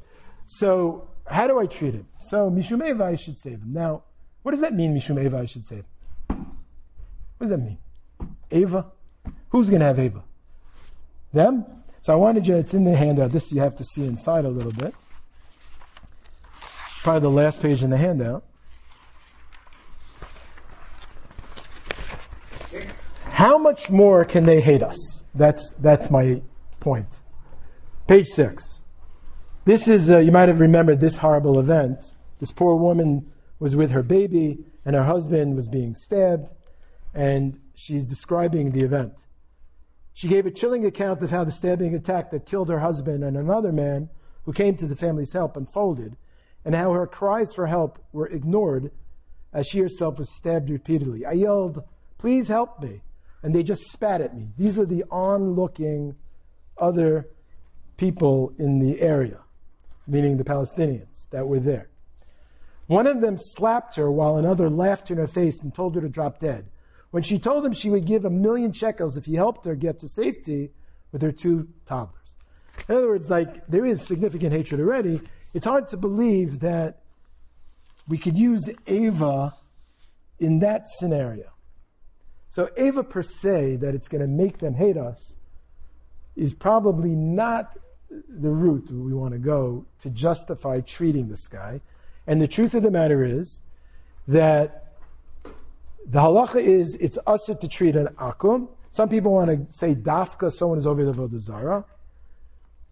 So how do I treat him? So Mishum mishumeva I should save him. Now, what does that mean? Mishum Mishumeva I should save him. What does that mean? Ava? Who's going to have Ava? Them? So I wanted you, it's in the handout. This you have to see inside a little bit. Probably the last page in the handout. How much more can they hate us? That's, that's my point. Page six. This is, uh, you might have remembered this horrible event. This poor woman was with her baby, and her husband was being stabbed, and she's describing the event. She gave a chilling account of how the stabbing attack that killed her husband and another man who came to the family's help unfolded, and how her cries for help were ignored as she herself was stabbed repeatedly. I yelled, Please help me. And they just spat at me. These are the onlooking other people in the area, meaning the Palestinians that were there. One of them slapped her while another laughed in her face and told her to drop dead. When she told him she would give a million shekels if he helped her get to safety with her two toddlers. In other words, like there is significant hatred already. It's hard to believe that we could use Ava in that scenario. So Ava per se, that it's going to make them hate us, is probably not the route we want to go to justify treating this guy. And the truth of the matter is that the halacha is it's usher to treat an akum. Some people want to say dafka, someone is over the vodazara.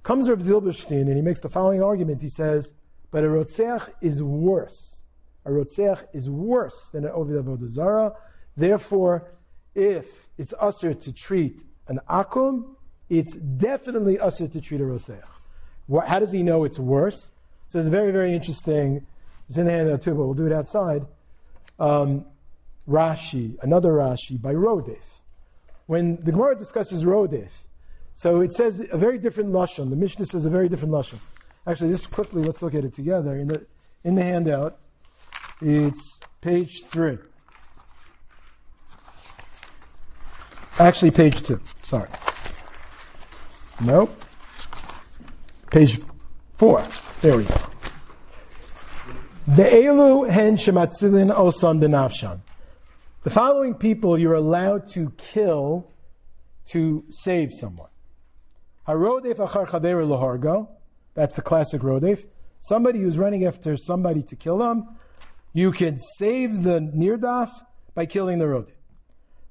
Comes Rav Zilberstein and he makes the following argument. He says, but a rotzeach is worse. A rotzeach is worse than an the vodazara. Therefore, if it's usher to treat an akum, it's definitely usher to treat a rotzeach. What, how does he know it's worse? So it's very, very interesting. It's in the handout too, but we'll do it outside. Um, Rashi, another Rashi by Rodef. When the Gemara discusses Rodef, so it says a very different lashon. The Mishnah says a very different lashon. Actually, just quickly, let's look at it together. In the in the handout, it's page three. Actually, page two. Sorry. Nope. Page four. There we go. The elu hen shematzilin osan benavshan. The following people you're allowed to kill to save someone. Harodef achar chaver lohargo. That's the classic rodef. Somebody who's running after somebody to kill them. You can save the nirdaf by killing the rodef.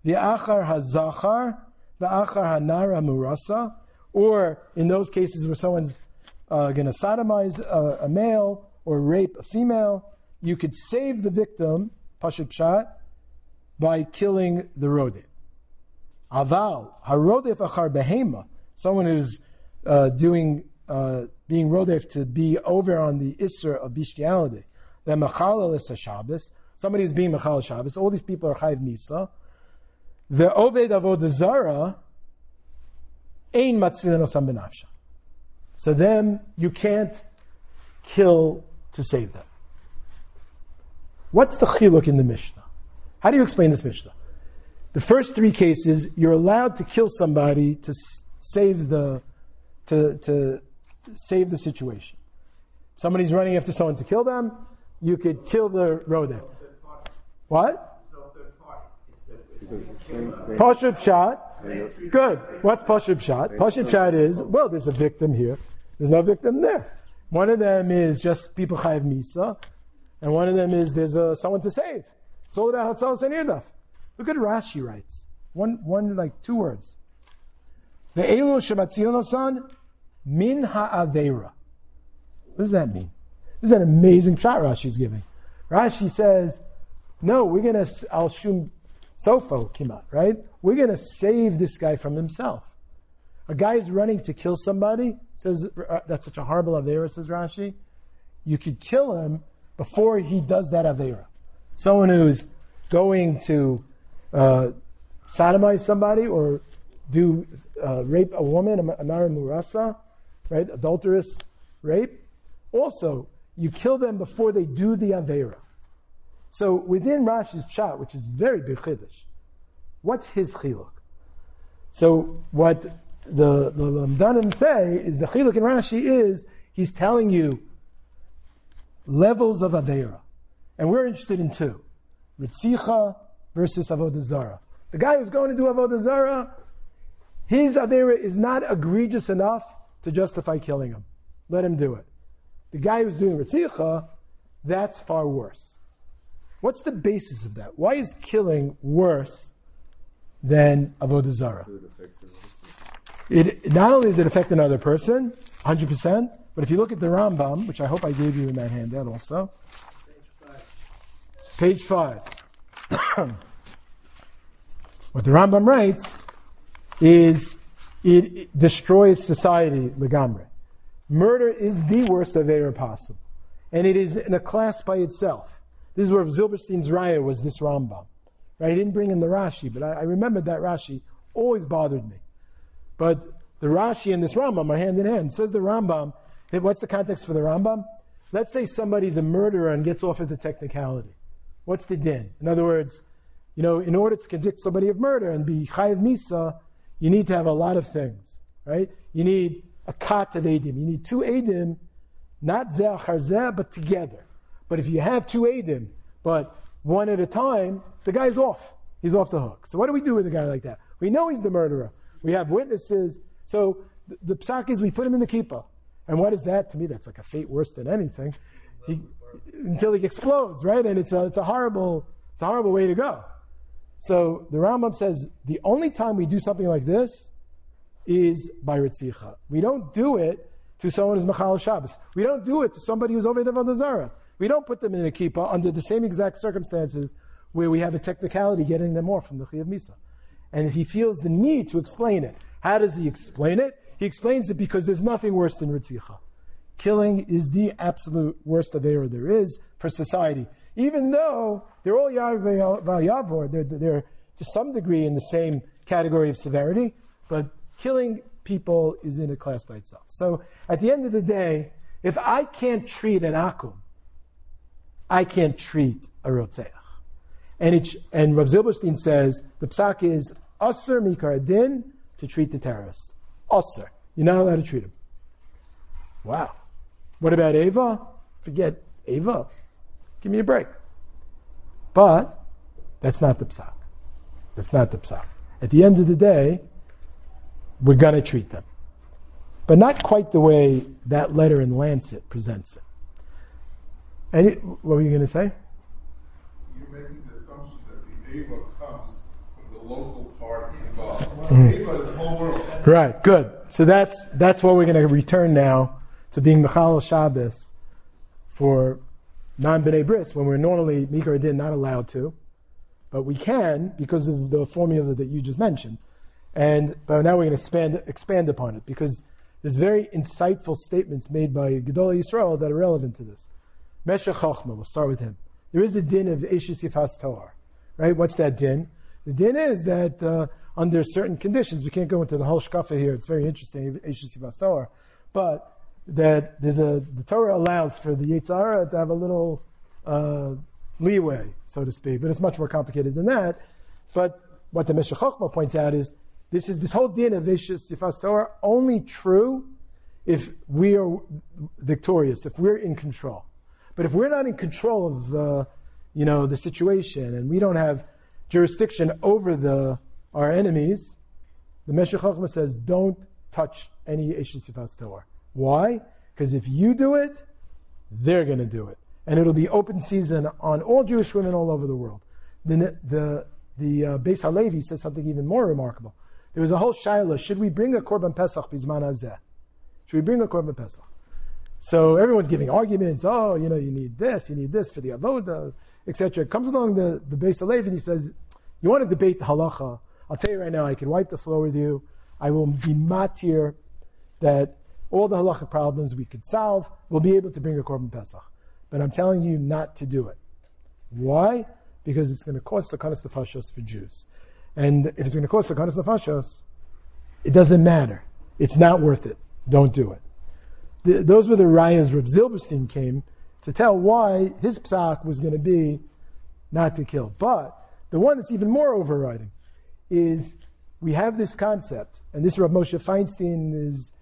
The achar hazachar, the achar hanara murasa, or in those cases where someone's uh, going to sodomize a, a, male or rape a female, you could save the victim, pashut pshat, by killing the rodef. Aval, harodef achar behema, someone who's uh, doing, uh, being rodef to be over on the isser of bestiality, then machalal is Shabbos, somebody who's being machal Shabbos, all these people are chayv misa. The oved avodah zara, ein matzilin osam benafsha. So then you can't kill to save them. What's the chiluk in the Mishnah? How do you explain this Mishnah? The first three cases, you're allowed to kill somebody to save the to, to save the situation. If somebody's running after someone to kill them, you could kill the rodef. What? Pashut pshat. Good. What's pashut pshat? Pashut pshat is well, there's a victim here. There's no victim there. One of them is just people chayiv misa, and one of them is there's a, someone to save. It's all about Hatzalas and. Look at Rashi writes. One, one, like two words. The Elu Shabbat min ha'avera. What does that mean? This is an amazing shot Rashi's giving. Rashi says, no, we're going to, al shum sofo kimat, right? We're going to save this guy from himself. A guy is running to kill somebody, says, uh, that's such a horrible Avera, says Rashi. You could kill him before he does that Avera. Someone who's going to uh, sodomize somebody or do uh, rape a woman, a nara murasa, right? Adulterous rape. Also, you kill them before they do the avera. So within Rashi's pshat, which is very big what's his chiluk? So what the the Lamdanim say is the chiluk in Rashi is he's telling you levels of avera, and we're interested in two: ritzicha versus avodah zara. The guy who's going to do avodah zara, his avera is not egregious enough to justify killing him. Let him do it. The guy who's doing Ritzicha, that's far worse. What's the basis of that? Why is killing worse than Avodah Zarah? It, not only does it affect another person, 100%, but if you look at the Rambam, which I hope I gave you in that handout also, page 5. what the Rambam writes is it, it destroys society, legamre. Murder is the worst of Avera possible. And it is in a class by itself. This is where Zilberstein's Raya was this Rambam. Right? He didn't bring in the Rashi, but I, I remembered that Rashi always bothered me. But the Rashi and this Rambam are hand in hand. Says the Rambam, what's the context for the Rambam? Let's say somebody's a murderer and gets off at the technicality. What's the din? In other words, you know, in order to convict somebody of murder and be chayiv misa, you need to have a lot of things, right? You need a kat of Edim. You need two Edim, not Zeh Zeh, but together. But if you have two Edim, but one at a time, the guy's off. He's off the hook. So what do we do with a guy like that? We know he's the murderer. We have witnesses. So the, the psak is we put him in the kippah. And what is that? To me, that's like a fate worse than anything. He, until he explodes, right? And it's a, it's a horrible, it's a horrible way to go. So the Rambam says the only time we do something like this is by Ritzicha. We don't do it to someone who's Machal Shabbos. We don't do it to somebody who's over the Zara. We don't put them in a kippah under the same exact circumstances where we have a technicality getting them off from the Chiyuv Misa. And if he feels the need to explain it. How does he explain it? He explains it because there's nothing worse than Ritzicha. Killing is the absolute worst of error there is for society. Even though they're all Yavor, they're, they're to some degree in the same category of severity, but killing people is in a class by itself. So at the end of the day, if I can't treat an akum, I can't treat a rotzeach. And, and Rav Zilberstein says the psak is usr mikar din to treat the terrorist. Usr. You're not allowed to treat him. Wow. What about Ava? Forget Ava. Give me a break. But that's not the psak. That's not the psak. At the end of the day, we're going to treat them. But not quite the way that letter in Lancet presents it. And what were you going to say? You're making the assumption that the AVA comes from the local parties involved. Mm-hmm. AVA is the whole world. Right, good. So that's, that's what we're going to return now to being Michal Shabbos for non B'nai Bris, when we're normally Mikar Din not allowed to. But we can because of the formula that you just mentioned. And but now we're going to expand, expand upon it because there's very insightful statements made by Gedolei Yisrael that are relevant to this. Meshech Chochma, we'll start with him. There is a din of Eishis Yifas Toar, right? What's that din? The din is that uh, under certain conditions, we can't go into the whole shkafa here. It's very interesting, Eishis Yifas Toar, but that there's a the Torah allows for the Yitzhara to have a little uh, leeway, so to speak, but it's much more complicated than that. But what the Meshech Chochma points out is this is this whole din of sifas Torah only true if we are victorious, if we're in control. But if we're not in control of uh, you know the situation and we don't have jurisdiction over the our enemies, the Meshech Chochma says don't touch any Eishis Yifas Toar. Why? Because if you do it, they're going to do it, and it'll be open season on all Jewish women all over the world. The, the the uh, Beis Halevi says something even more remarkable. There was a whole shaila: Should we bring a korban pesach bizman hazeh? Should we bring a korban pesach? So everyone's giving arguments. Oh, you know, you need this, you need this for the avoda, etc. Comes along the the Beis Halevi and he says, "You want to debate the halacha? I'll tell you right now. I can wipe the floor with you. I will be matir that all the halachic problems we could solve. We'll be able to bring a korban pesach, but I'm telling you not to do it. Why? Because it's going to cause sakanas nefashos for Jews. And if it's going to cause sakanas nefashos, it doesn't matter. It's not worth it. Don't do it. The, those were the rayas Reb Zilberstein came to tell why his psak was going to be not to kill. But the one that's even more overriding is we have this concept, and this Rav Moshe Feinstein is,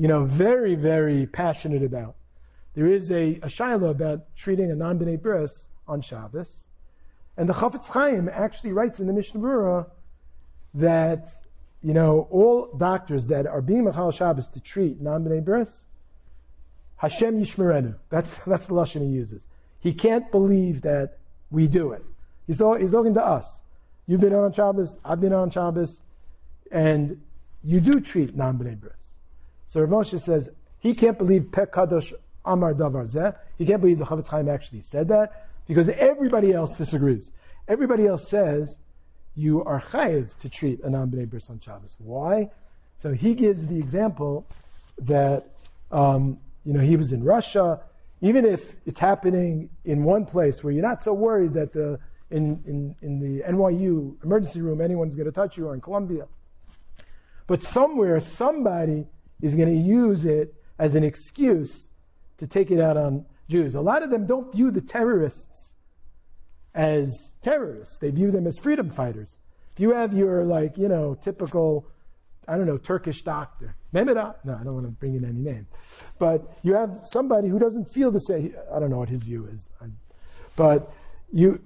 you know, very, very passionate about. There is a, a shaila about treating a non-b'nei bris on Shabbos, and the Chafetz Chaim actually writes in the Mishnah Berurah that you know all doctors that are being Machal Shabbos to treat non-b'nei bris, Hashem Yishmerenu. That's that's the lashon he uses. He can't believe that we do it. He's, he's talking to us. You've been on Shabbos, I've been on Shabbos, and you do treat non-b'nei bris. So Rav Moshe says he can't believe Peh Kadosh Amar Davar Zeh. He can't believe the Chafetz Chaim actually said that because everybody else disagrees. Everybody else says you are chayiv to treat a non-b'nei bris on Shabbos. Why? So he gives the example that um, you know he was in Russia. Even if it's happening in one place where you're not so worried that the in, in, in the NYU emergency room anyone's going to touch you or in Columbia. But somewhere somebody is going to use it as an excuse to take it out on Jews. A lot of them don't view the terrorists as terrorists. They view them as freedom fighters. If you have your like, you know, typical, I don't know, Turkish doctor, Mehmet no, I don't want to bring in any name, but you have somebody who doesn't feel the same. I don't know what his view is, but you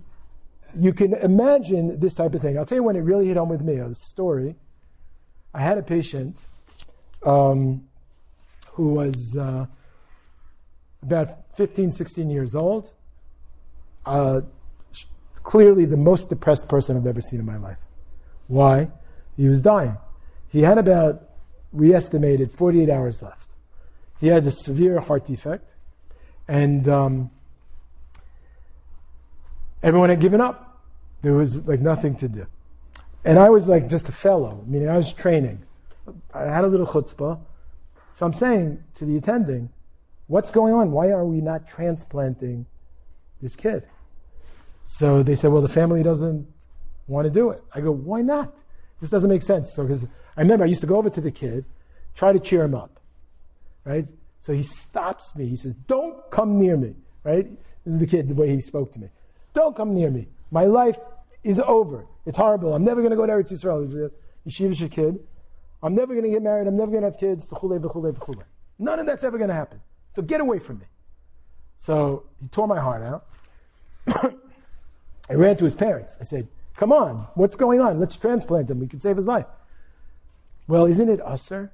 you can imagine this type of thing. I'll tell you when it really hit home with me. Uh, a story. I had a patient um, who was uh, about 15, 16 years old. Uh, clearly the most depressed person I've ever seen in my life. Why? He was dying. He had about, we estimated, 48 hours left. He had a severe heart defect, and um, everyone had given up. There was like nothing to do. And I was like just a fellow, meaning I was training. I had a little chutzpah. So I'm saying to the attending, what's going on? Why are we not transplanting this kid? So they said, well, the family doesn't want to do it. I go, why not? This doesn't make sense. So, because I remember I used to go over to the kid, try to cheer him up, right? So he stops me. He says, don't come near me, right? This is the kid, the way he spoke to me. Don't come near me. My life is over. It's horrible. I'm never going to go to Eretz Yisrael. He's a yeshivish kid. I'm never going to get married. I'm never going to have kids. V'chule, v'chule, v'chule. None of that's ever going to happen. So get away from me. So he tore my heart out. I ran to his parents. I said, Come on, what's going on? Let's transplant him. We can save his life. Well, isn't it assur?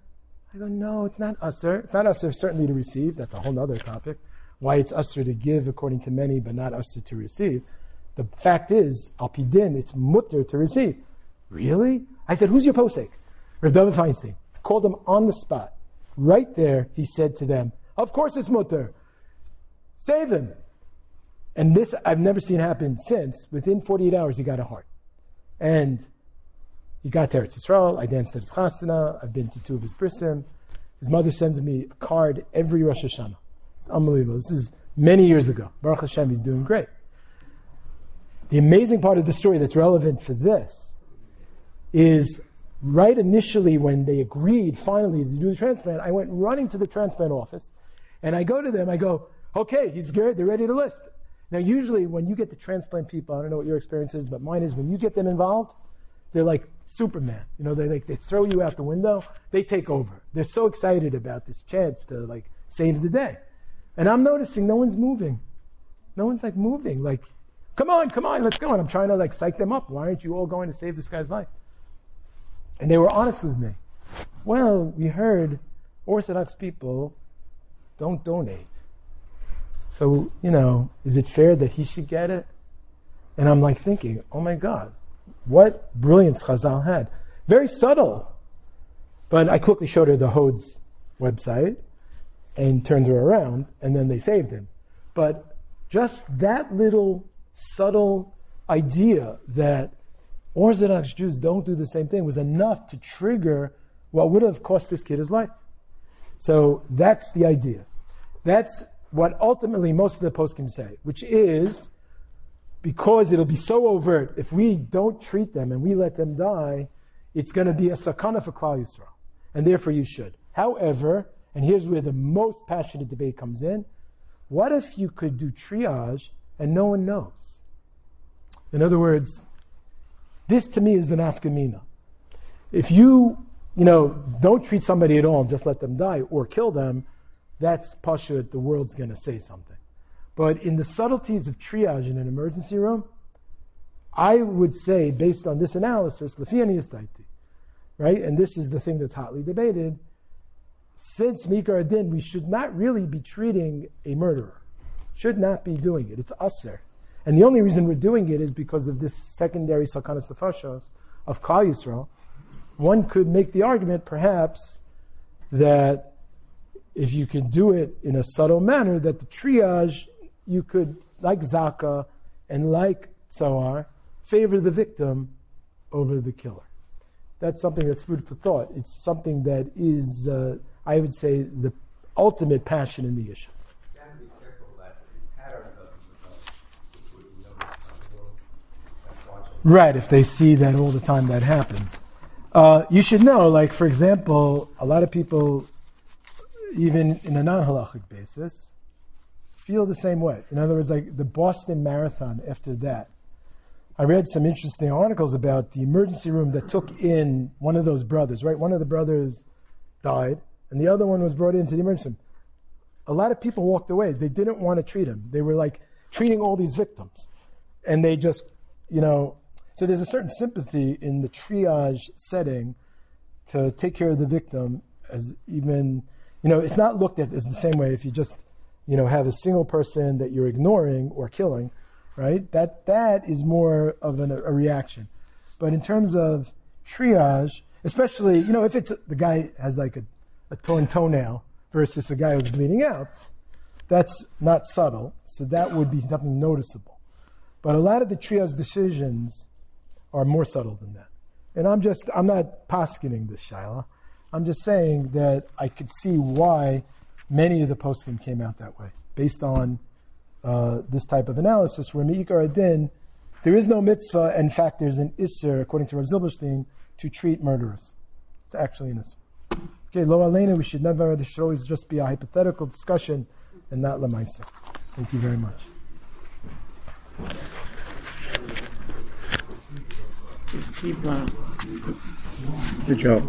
I go, No, it's not assur. It's not assur, certainly to receive. That's a whole other topic. Why it's assur to give according to many, but not assur to receive. The fact is, al pi din, it's mutar to receive. Really? I said, Who's your posek? Reb David Feinstein. Called him on the spot. Right there, he said to them, Of course it's mutar. Save him. And this I've never seen happen since. Within 48 hours, he got a heart. And he got to Eretz Yisrael. I danced at his chasana. I've been to two of his brisim. His mother sends me a card every Rosh Hashanah. It's unbelievable. This is many years ago. Baruch Hashem, he's doing great. The amazing part of the story that's relevant for this is right initially when they agreed finally to do the transplant, I went running to the transplant office and I go to them, I go, okay, he's good, they're ready to list. Now, usually when you get the transplant people, I don't know what your experience is, but mine is when you get them involved, they're like Superman. You know, they like they throw you out the window, they take over. They're so excited about this chance to like save the day. And I'm noticing no one's moving. No one's like moving. Like, come on, come on, let's go. And I'm trying to like psych them up. Why aren't you all going to save this guy's life? And they were honest with me. Well, we heard Orthodox people don't donate. So, you know, is it fair that he should get it? And I'm like thinking, oh my God, What brilliance Chazal had. Very subtle. But I quickly showed her the HODS website and turned her around, and then they saved him. But just that little subtle idea that Orthodox Jews don't do the same thing was enough to trigger what would have cost this kid his life. So that's the idea. That's what ultimately most of the poskim say, which is because it'll be so overt, if we don't treat them and we let them die, it's going to be a sakana for Klal Yisrael. And therefore you should. However, and here's where the most passionate debate comes in, what if you could do triage and no one knows? In other words, this to me is the nafka mina. If you, you know, don't treat somebody at all and just let them die or kill them, that's pashut, the world's going to say something. But in the subtleties of triage in an emergency room, I would say, based on this analysis, lefiani is right? And this is the thing that's hotly debated. Since Me'ikar Adin, we should not really be treating a murderer. Should not be doing it. It's assur. And the only reason we're doing it is because of this secondary sakanas nefashos of Klal Yisrael. One could make the argument, perhaps, that if you can do it in a subtle manner, that the triage you could, like Zaka and like Tsawar, favor the victim over the killer. That's something that's food for thought. It's something that is, uh, I would say, the ultimate passion in the issue. Right, if they see that all the time that happens. Uh, you should know, like, for example, a lot of people, even in a non halachic basis, feel the same way. In other words, like the Boston Marathon after that. I read some interesting articles about the emergency room that took in one of those brothers, right? One of the brothers died, and the other one was brought into the emergency room. A lot of people walked away. They didn't want to treat him. They were like treating all these victims. And they just, you know, so there's a certain sympathy in the triage setting to take care of the victim as even, you know, it's not looked at as the same way if you just you know, have a single person that you're ignoring or killing, right? That that is more of an, a reaction. But in terms of triage, especially, you know, if it's the guy has like a, a torn toenail versus a guy who's bleeding out, that's not subtle. So that would be something noticeable. But a lot of the triage decisions are more subtle than that. And I'm just, I'm not poskening this, shaila. I'm just saying that I could see why many of the poskim came out that way, based on uh, this type of analysis, where Me'ikar Adin, there is no mitzvah. In fact, there's an isser, according to Rav Zilberstein, to treat murderers. It's actually an isser. Okay, lo alena, we should never, this should always just be a hypothetical discussion and not lemaisa. Thank you very much. Just keep uh, the job.